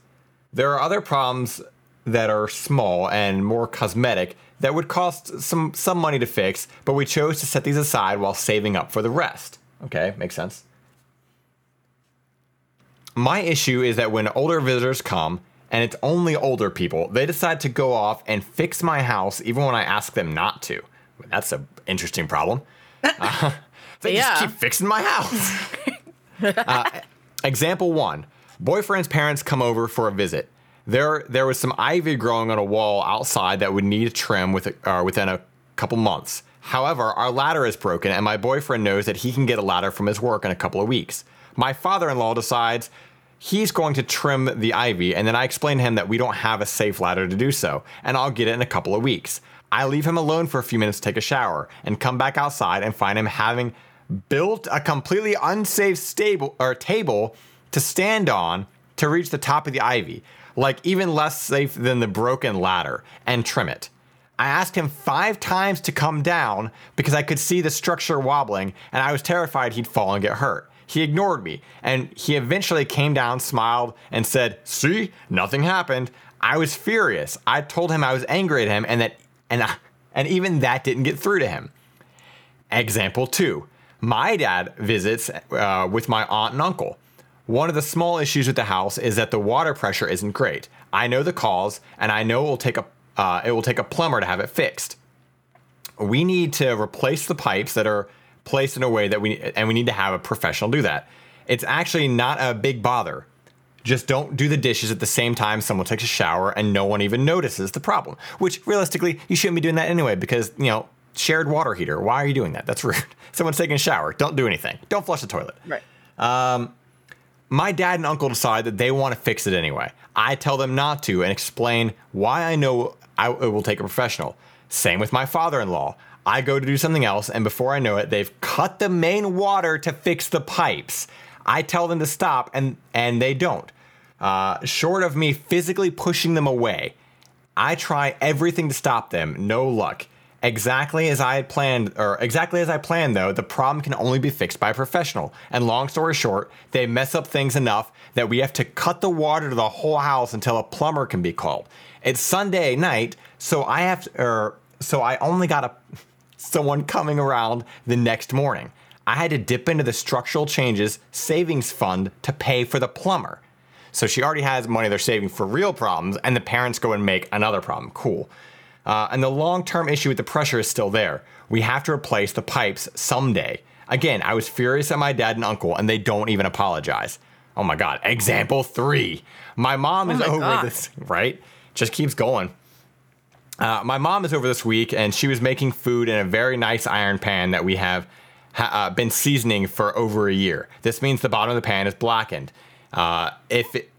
There are other problems that are small and more cosmetic that would cost some, some money to fix, but we chose to set these aside while saving up for the rest. Okay, makes sense. My issue is that when older visitors come, and it's only older people, they decide to go off and fix my house even when I ask them not to. That's an interesting problem. [laughs] Uh, they Yeah. just keep fixing my house. [laughs] uh, example one boyfriend's parents come over for a visit. There, there was some ivy growing on a wall outside that would need a trim with, uh, within a couple months. However, our ladder is broken, and my boyfriend knows that he can get a ladder from his work in a couple of weeks. My father in law decides he's going to trim the ivy, and then I explain to him that we don't have a safe ladder to do so, and I'll get it in a couple of weeks. I leave him alone for a few minutes to take a shower, and come back outside and find him having built a completely unsafe stable or table to stand on to reach the top of the ivy, like even less safe than the broken ladder, and trim it. I asked him five times to come down because I could see the structure wobbling and I was terrified he'd fall and get hurt. He ignored me and he eventually came down, smiled, and said, See, nothing happened. I was furious. I told him I was angry at him and that, and, and even that didn't get through to him. Example two my dad visits uh, with my aunt and uncle. One of the small issues with the house is that the water pressure isn't great. I know the cause, and I know it will take a uh, it will take a plumber to have it fixed. We need to replace the pipes that are placed in a way that we and we need to have a professional do that. It's actually not a big bother. Just don't do the dishes at the same time someone takes a shower and no one even notices the problem. Which realistically, you shouldn't be doing that anyway because, you know, shared water heater. Why are you doing that? That's [laughs] rude. Someone's taking a shower. Don't do anything. Don't flush the toilet. Right. My dad and uncle decide that they want to fix it anyway. I tell them not to and explain why I know I it will take a professional. Same with my father in law. I go to do something else, and before I know it, they've cut the main water to fix the pipes. I tell them to stop, and, and they don't. Uh, short of me physically pushing them away, I try everything to stop them. No luck. Exactly as I had planned, or exactly as I planned, though, the problem can only be fixed by a professional. And long story short, they mess up things enough that we have to cut the water to the whole house until a plumber can be called. It's Sunday night, so I have to, or so I only got a [laughs] someone coming around the next morning. I had to dip into the structural changes savings fund to pay for the plumber. So she already has money they're saving for real problems, and the parents go and make another problem. Cool. Uh, and the long term issue with the pressure is still there. We have to replace the pipes someday. Again, I was furious at my dad and uncle, and they don't even apologize. Oh my God. Example three. My mom is my over God. this, right? Just keeps going. Uh, my mom is over this week, and she was making food in a very nice iron pan that we have ha- uh, been seasoning for over a year. This means the bottom of the pan is blackened. Uh, if it,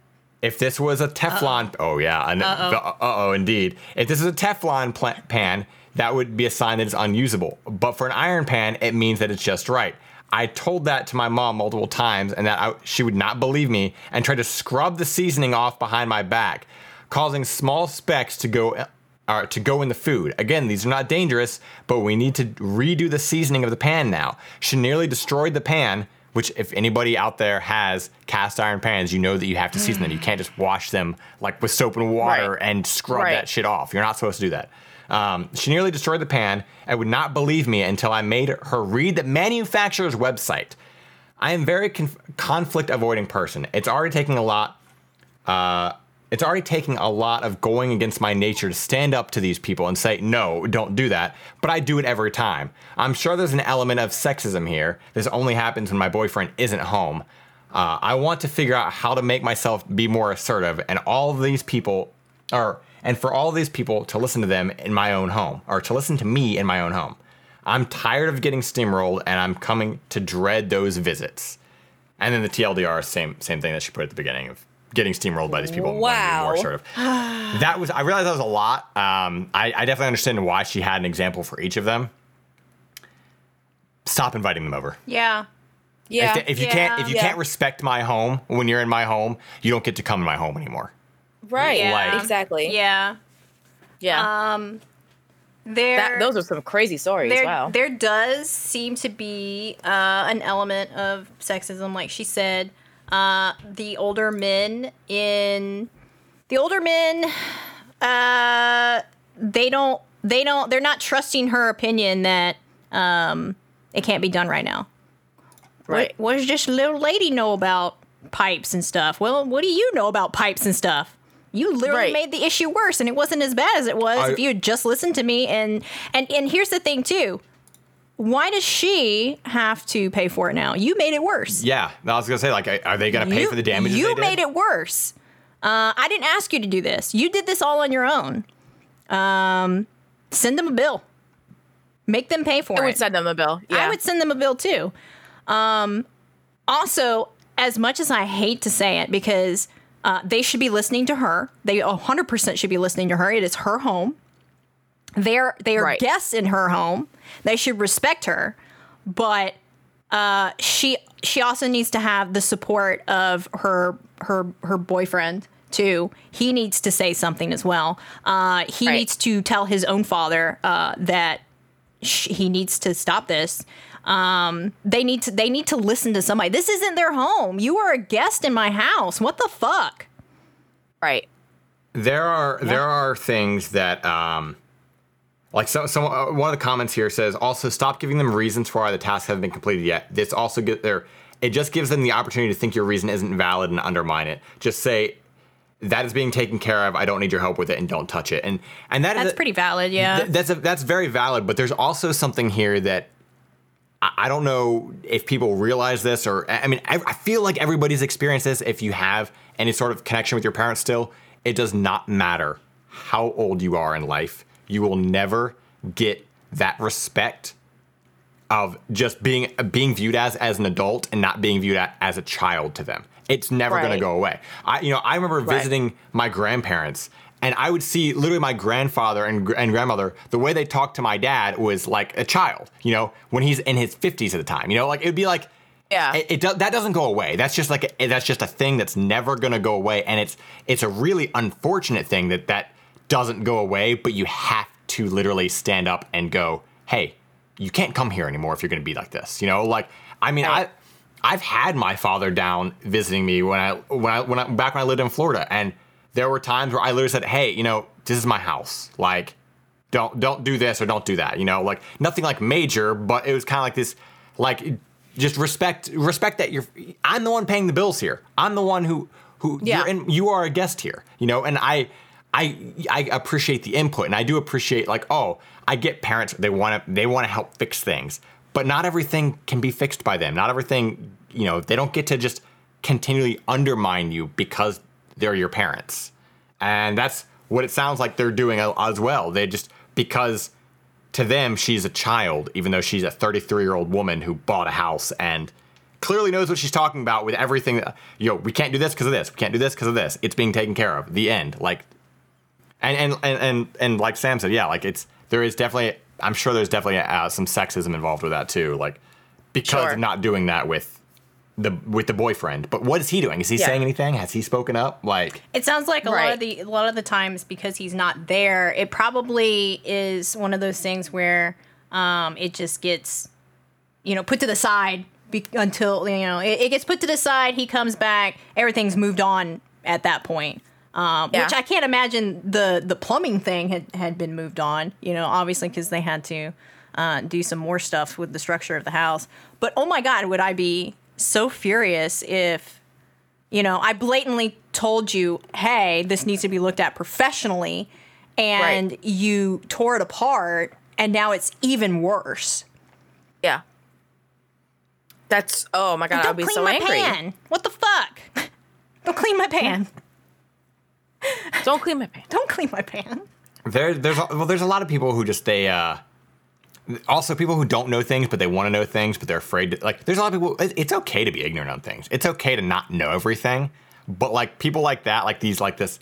if this was a Teflon, oh yeah, uh oh, indeed. If this is a Teflon pla- pan, that would be a sign that it's unusable. But for an iron pan, it means that it's just right. I told that to my mom multiple times, and that I, she would not believe me, and tried to scrub the seasoning off behind my back, causing small specks to go uh, to go in the food. Again, these are not dangerous, but we need to redo the seasoning of the pan now. She nearly destroyed the pan, which if anybody out there has cast iron pans, you know that you have to season them. You can't just wash them like with soap and water Right. and scrub Right. that shit off. You're not supposed to do that. Um, she nearly destroyed the pan and would not believe me until I made her read the manufacturer's website. I am very conf- conflict avoiding person. It's already taking a lot. Uh, it's already taking a lot of going against my nature to stand up to these people and say no, don't do that. But I do it every time. I'm sure there's an element of sexism here. This only happens when my boyfriend isn't home. Uh, I want to figure out how to make myself be more assertive, and all of these people, or and for all these people to listen to them in my own home, or to listen to me in my own home. I'm tired of getting steamrolled, and I'm coming to dread those visits. And then the TLDR, same same thing that she put at the beginning of getting steamrolled by these people. and wanting to be Wow. More assertive. [sighs] that was I realized that was a lot. Um, I, I definitely understand why she had an example for each of them. Stop inviting them over. Yeah. Yeah. If, if you can't if you Yeah. can't respect my home when you're in my home, you don't get to come to my home anymore. right. Yeah. Like- exactly. Yeah. Yeah. Um, there. that, those are some crazy stories. there, wow. there does seem to be uh, an element of sexism, like she said. Uh, the older men in the older men, uh, they don't, they don't, they're not trusting her opinion that um, it can't be done right now. right. What, what does this little lady know about pipes and stuff? Well, what do you know about pipes and stuff? You literally Right. made the issue worse, and it wasn't as bad as it was I- if you had just listened to me. And and and here's the thing too. Why does she have to pay for it now? You made it worse. Yeah, I was gonna say like, are they gonna pay you, for the damages? You they did? made it worse. Uh, I didn't ask you to do this. You did this all on your own. Um, send them a bill. Make them pay for it. I it. would send them a bill. Yeah. I would send them a bill too. Um, also, as much as I hate to say it, because uh, they should be listening to her, they 100% should be listening to her. It is her home. They're they are Right. guests in her home. They should respect her, but uh, she she also needs to have the support of her her her boyfriend too. He needs to say something as well. Uh, he Right. needs to tell his own father uh, that sh- he needs to stop this. Um, they need to they need to listen to somebody. This isn't their home. You are a guest in my house. What the fuck? right. There are there are things that um like so, so uh, one of the comments here says also stop giving them reasons for why the tasks haven't been completed yet. This also get there it just gives them the opportunity to think your reason isn't valid and undermine it. Just say that is being taken care of. I don't need your help with it and don't touch it. And and that is That's a- pretty valid. Yeah. Th- that's a, that's very valid, but there's also something here that I, I don't know if people realize this or I I mean I, I feel like everybody's experienced this. If you have any sort of connection with your parents still, it does not matter how old you are in life. You will never get that respect of just being being viewed as as an adult and not being viewed as a child to them. It's never going to go away. I you know I remember Right. visiting my grandparents and I would see literally my grandfather and, and grandmother the way they talked to my dad was like a child. You know when he's in his fifties at the time. You know like it would be like Yeah. it, it do, that doesn't go away. That's just like a, that's just a thing that's never going to go away, and it's it's a really unfortunate thing that that doesn't go away. But you have to literally stand up and go, "Hey, you can't come here anymore if you're going to be like this." You know, like I mean, I I've had my father down visiting me when I when I when I back when I lived in Florida, and there were times where I literally said, "Hey, you know, this is my house. Like, don't don't do this or don't do that." You know, like nothing like major, but it was kind of like this, like just respect respect that you're. I'm the one paying the bills here. I'm the one who who Yeah. you're in, you are a guest here. You know, and I. I, I appreciate the input and I do appreciate like oh I get parents they want to they want to help fix things. But not everything can be fixed by them. Not everything you know they don't get to just continually undermine you because they're your parents. And that's what it sounds like they're doing as well. They just because to them she's a child even though she's a 33 year old woman who bought a house and clearly knows what she's talking about with everything you know we can't do this because of this. We can't do this because of this. It's being taken care of. The end. Like and and and and, and like sam said yeah like it's there is definitely i'm sure there's definitely uh, some sexism involved with that too like because Sure. of not doing that with the with the boyfriend. But what is he doing? Is he Yeah. saying anything? Has he spoken up? Like, It sounds like a lot of the a lot of the times because he's not there, it probably is one of those things where um, it just gets, you know, put to the side be- until you know it, it gets put to the side. He comes back, everything's moved on at that point. Um, Yeah. Which I can't imagine the the plumbing thing had, had been moved on. You know, obviously because they had to uh, do some more stuff with the structure of the house. But oh my God, would I be so furious if you know, I blatantly told you, hey, this needs to be looked at professionally, and Right. you tore it apart, and now it's even worse. Yeah. That's oh my god, I'll be clean so my angry. pan. What the fuck? [laughs] Don't clean my pan. Don't clean my pan. Don't clean my pan. there, there's a- well, there's a lot of people who just they. uh also, people who don't know things, but they want to know things, but they're afraid to. Like, there's a lot of people. it- It's okay to be ignorant on things. It's okay to not know everything. But like people like that, like these, like this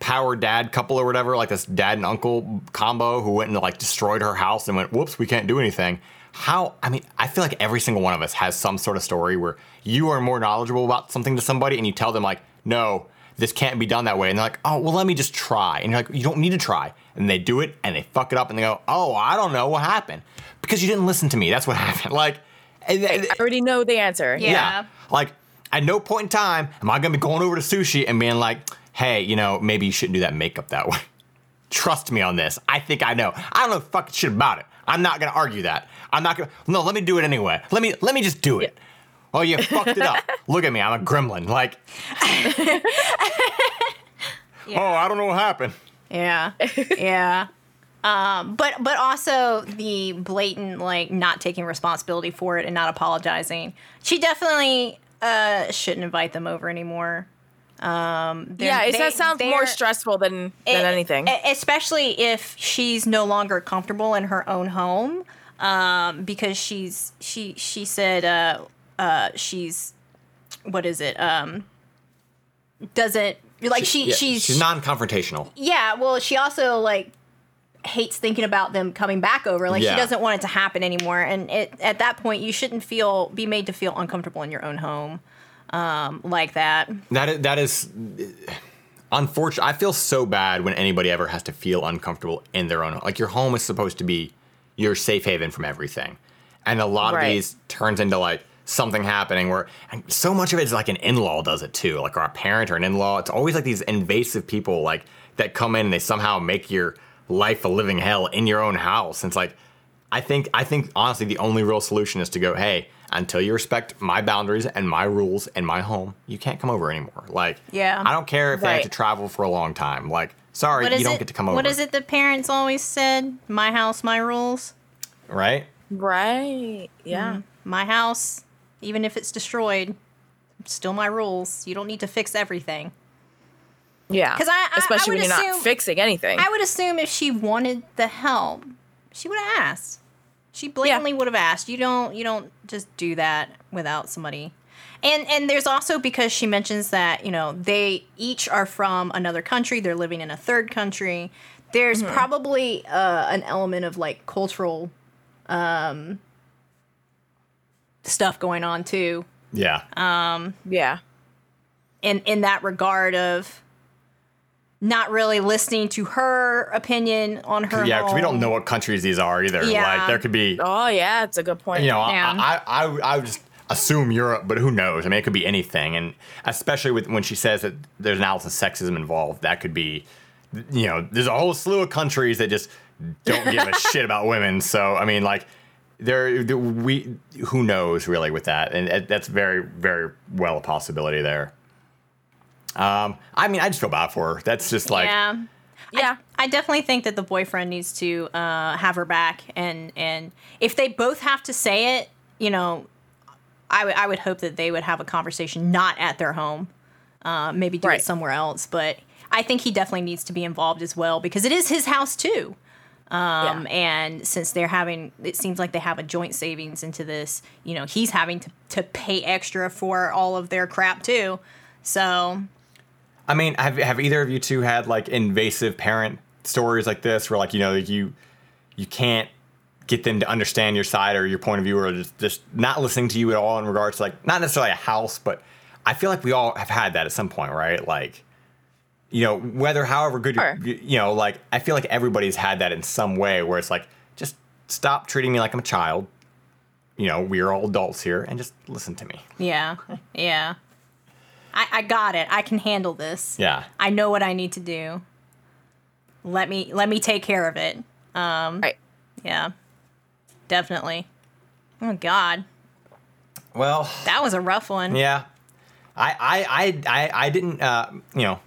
power dad couple or whatever, like this dad and uncle combo who went and like destroyed her house and went, "Whoops, we can't do anything." How? I mean, I feel like every single one of us has some sort of story where you are more knowledgeable about something to somebody, and you tell them like, "No, this can't be done that way," and they're like, "Oh, well, let me just try," and you're like, "You don't need to try," and they do it and they fuck it up, and they go, "Oh, I don't know what happened because you didn't listen to me. That's what [laughs] happened." Like, and- I already know the answer. Yeah. yeah. Like, at no point in time am I gonna be going over to sushi and being like, hey, you know, maybe you shouldn't do that makeup that way. [laughs] Trust me on this. I think I know. I don't know fucking shit about it. I'm not gonna argue that. I'm not gonna no, let me do it anyway. Let me let me just do it. Oh, you fucked it up. [laughs] Look at me, I'm a gremlin. Like [laughs] Oh, I don't know what happened. Yeah, yeah. Um, but but also the blatant like not taking responsibility for it and not apologizing. She definitely uh, shouldn't invite them over anymore. Um, they're- Yeah, it they- that sounds more they're- stressful than than E- anything. e- Especially if she's no longer comfortable in her own home, um, because she's she she said uh, uh, she's what is it um, doesn't like she, Yeah, she's she's non-confrontational. yeah well she also like hates thinking about them coming back over like Yeah. she doesn't want it to happen anymore and it, at that point you shouldn't feel be made to feel uncomfortable in your own home um, like that That is, that is unfortunate. I feel so bad when anybody ever has to feel uncomfortable in their own home. Like your home is supposed to be your safe haven from everything, and a lot Right. of these turns into like something happening where and so much of it is like an in-law does it too, like or a parent or an in-law. It's always like these invasive people like that come in and they somehow make your life a living hell in your own house. And it's like I think I think honestly the only real solution is to go, hey, until you respect my boundaries and my rules and my home, you can't come over anymore. Like, Yeah. I don't care if they have to travel for a long time. Like, sorry, you don't it get to come over. what is it the parents always said my house my rules Right? right. Yeah. Mm-hmm. my house even if it's destroyed still my rules you don't need to fix everything Yeah. Because I- I especially would when you're not fixing anything. I would assume if she wanted the help, she would have asked. She blatantly would have asked. You don't you don't just do that without somebody. And and there's also because she mentions that, you know, they each are from another country, they're living in a third country. There's probably uh, an element of like cultural um stuff going on too Yeah. Um, yeah. in in that regard of not really listening to her opinion on her yeah, because we don't know what countries these are either. Yeah. Like, there could be, Oh yeah, it's a good point. you know, Yeah. I, I, I, I would just assume Europe, but who knows? I mean, it could be anything. And especially with when she says that there's an ounce of sexism involved, that could be, you know, there's a whole slew of countries that just don't give a [laughs] shit about women. So, I mean, like, there, there- we, who knows really with that? And that's very, very well a possibility there. Um, I mean, I just feel bad for her. That's just like, yeah. yeah. I definitely think that the boyfriend needs to uh, have her back, and and if they both have to say it, you know, I would I would hope that they would have a conversation not at their home, uh, maybe do Right. it somewhere else. But I think he definitely needs to be involved as well because it is his house too. Um, Yeah. And since they're having, it seems like they have a joint savings into this. You know, he's having to to pay extra for all of their crap too. So I mean, have have either of you two had like invasive parent stories like this, where like you know you you can't get them to understand your side or your point of view or just, just not listening to you at all in regards to like not necessarily a house but i feel like we all have had that at some point right like you know whether however good Sure. you're, you know like i feel like everybody's had that in some way where it's like just stop treating me like i'm a child you know we're all adults here and just listen to me Yeah. Yeah. I, I got it. I can handle this. yeah I know what I need to do. Let me let me take care of it. Um, Right. Yeah. Definitely. Oh God. well That was a rough one. Yeah, I I I I, I didn't uh, you know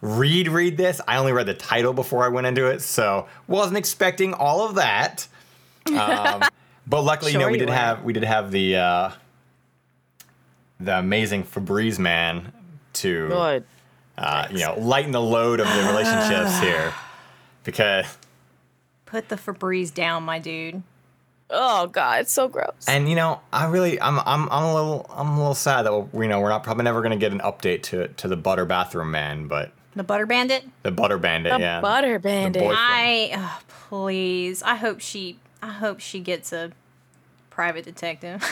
read read this. I only read the title before I went into it, so wasn't expecting all of that. Um, [laughs] but luckily, you know, we you did were. have we did have the uh, the amazing Febreze man to uh, you know lighten the load of the relationships [sighs] here because. Put the Febreze down, my dude. Oh god, it's so gross. And you know, I really, I'm, I'm, I'm a little, I'm a little sad that we, you know, we're not probably never gonna get an update to to the Butter Bathroom Man, but The Butter Bandit. the Butter Bandit, the yeah, butter bandit. boy- I oh, please. I hope she. I hope she gets a private detective.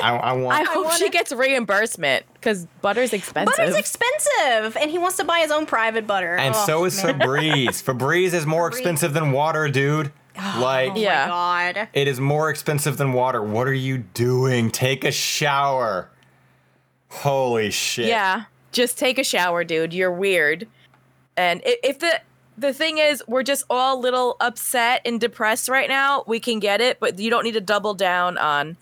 I, I [laughs] want. I hope she gets reimbursement because butter's expensive. Butter's expensive, and he wants to buy his own private butter. and Oh, so is man. Febreze. [laughs] Febreze is more expensive than water, dude. Oh, like, Oh Yeah. my god. it is more expensive than water. What are you doing? Take a shower. Holy shit. Yeah, just take a shower, dude. You're weird. And if the the thing is, we're just all a little upset and depressed right now. We can get it, but you don't need to double down on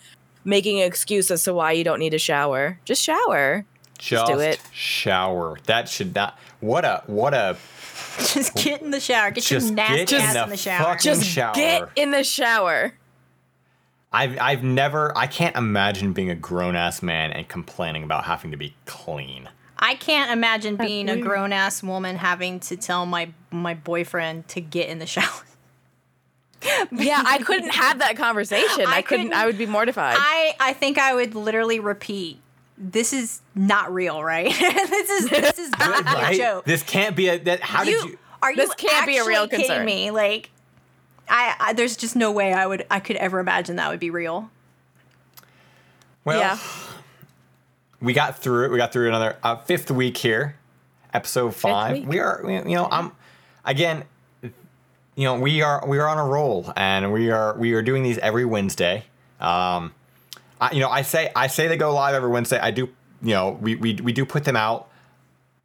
making an excuse as to why you don't need a shower. Just shower. Just do it. shower. That should not. What a what a. [laughs] Just get in the shower. Get Just your nasty get in ass the in the shower. Just shower. get in the shower. I've I've never. I can't imagine being a grown ass man and complaining about having to be clean. I can't imagine being a grown ass woman having to tell my my boyfriend to get in the shower. [laughs] Yeah, I [laughs] couldn't have that conversation. I, I couldn't, couldn't- I would be mortified. I I think I would literally repeat. This is not real, right? [laughs] this is this is not a joke. This can't be a. That, how you, did you? are you This can't be a real actually kidding concern. me? Like, I, I there's just no way I would I could ever imagine that would be real. Well, yeah. We got through it. We got through another uh, fifth week here, episode five. week. We are, you know, I'm again, you know, we are we are on a roll, and we are we are doing these every Wednesday. Um, I, you know, I say I say they go live every Wednesday. I do, you know, we we we do put them out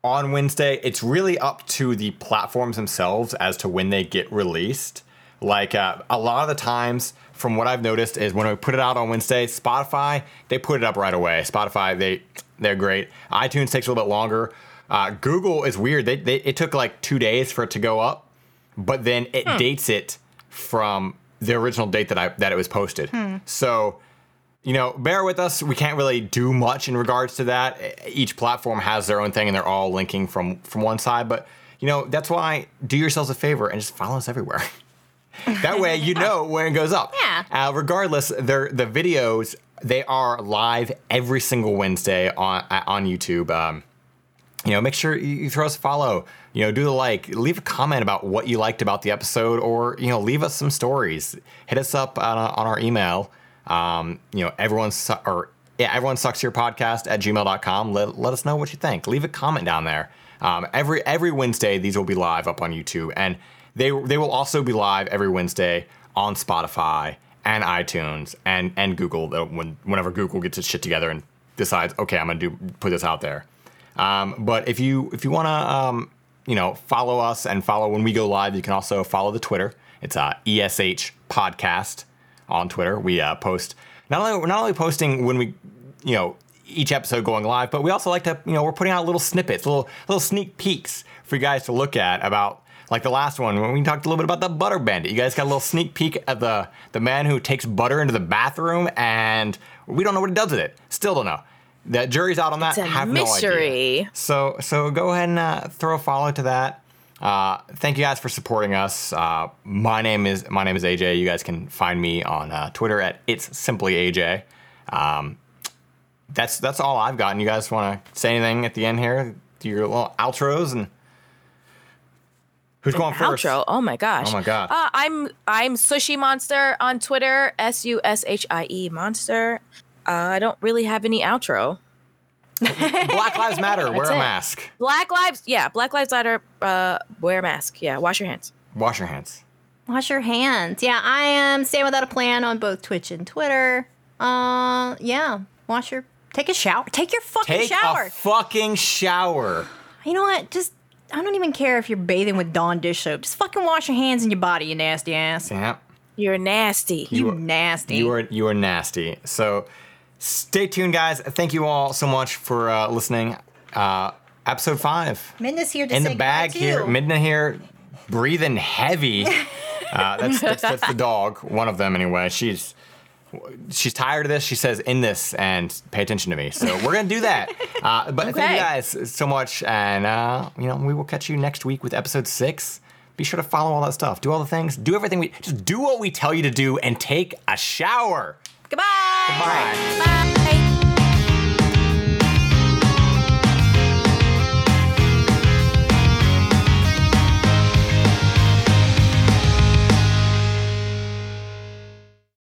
on Wednesday. It's really up to the platforms themselves as to when they get released. Like uh, a lot of the times, from what I've noticed, is when we put it out on Wednesday, Spotify they put it up right away. Spotify they they're great. iTunes takes a little bit longer. Uh, Google is weird. They, they it took like two days for it to go up, but then it dates it from the original date that I that it was posted. So you know, bear with us. We can't really do much in regards to that. Each platform has their own thing, and they're all linking from from one side. But you know, that's why do yourselves a favor and just follow us everywhere. [laughs] that way, you know when it goes up. Yeah. Uh, regardless, they're the videos they are live every single Wednesday on on YouTube. Um, you know, make sure you you throw us a follow. You know, do the like, leave a comment about what you liked about the episode, or you know, leave us some stories. Hit us up on, on our email. Um, you know, everyone su- or yeah, everyone sucks your podcast at gmail.com. Let, let us know what you think. Leave a comment down there. Um, every every Wednesday, these will be live up on YouTube, and they they will also be live every Wednesday on Spotify and iTunes and and Google. uh, When whenever Google gets its shit together and decides, okay, I'm gonna do put this out there. Um, but if you if you want to um, you know follow us and follow when we go live, you can also follow the Twitter. It's uh, ESH Podcast on Twitter. We uh, post not only we're not only posting when we you know each episode going live, but we also like to you know we're putting out little snippets, little little sneak peeks for you guys to look at about. Like the last one when we talked a little bit about the butter bandit. You guys got a little sneak peek at the the man who takes butter into the bathroom and we don't know what he does with it. Still don't know. The jury's out on that. It's a Have no idea. mystery. So so go ahead and uh, throw a follow to that. Uh, thank you guys for supporting us. Uh, my name is my name is AJ. You guys can find me on uh, Twitter at it's simply AJ. Um, that's that's all I've gotten. You guys want to say anything at the end here? Do your little outros and Who's going first? Outro. Oh my gosh. Oh my God. Uh, I'm I'm Sushie Monster on Twitter. S U S H I E Monster. Uh, I don't really have any outro. [laughs] Black Lives Matter. Wear a it. mask. Black lives. Yeah, Black Lives Matter. Uh, wear a mask. Yeah, wash your hands. Wash your hands. Wash your hands. Yeah, I am staying without a plan on both Twitch and Twitter. Uh, yeah. Wash your. Take a shower. Take your fucking shower. Take shower. a fucking shower. you know what? Just. I don't even care if you're bathing with Dawn dish soap. Just fucking wash your hands and your body, you nasty ass. Yeah. You're nasty. You, are- nasty. You are you are nasty. So stay tuned, guys. Thank you all so much for uh, listening. Uh, episode five Midna's here to in say the bag goodbye, here. too. Midna here, breathing heavy. [laughs] Uh, that's, that's that's the dog. One of them anyway. She's she's tired of this. She says, "In this and pay attention to me." So we're gonna do that. [laughs] Uh, but thank you guys so much, and uh, you know we will catch you next week with episode six. Be sure to follow all that stuff. Do all the things. Do everything we just do what we tell you to do, and take a shower. Goodbye. Bye. Bye.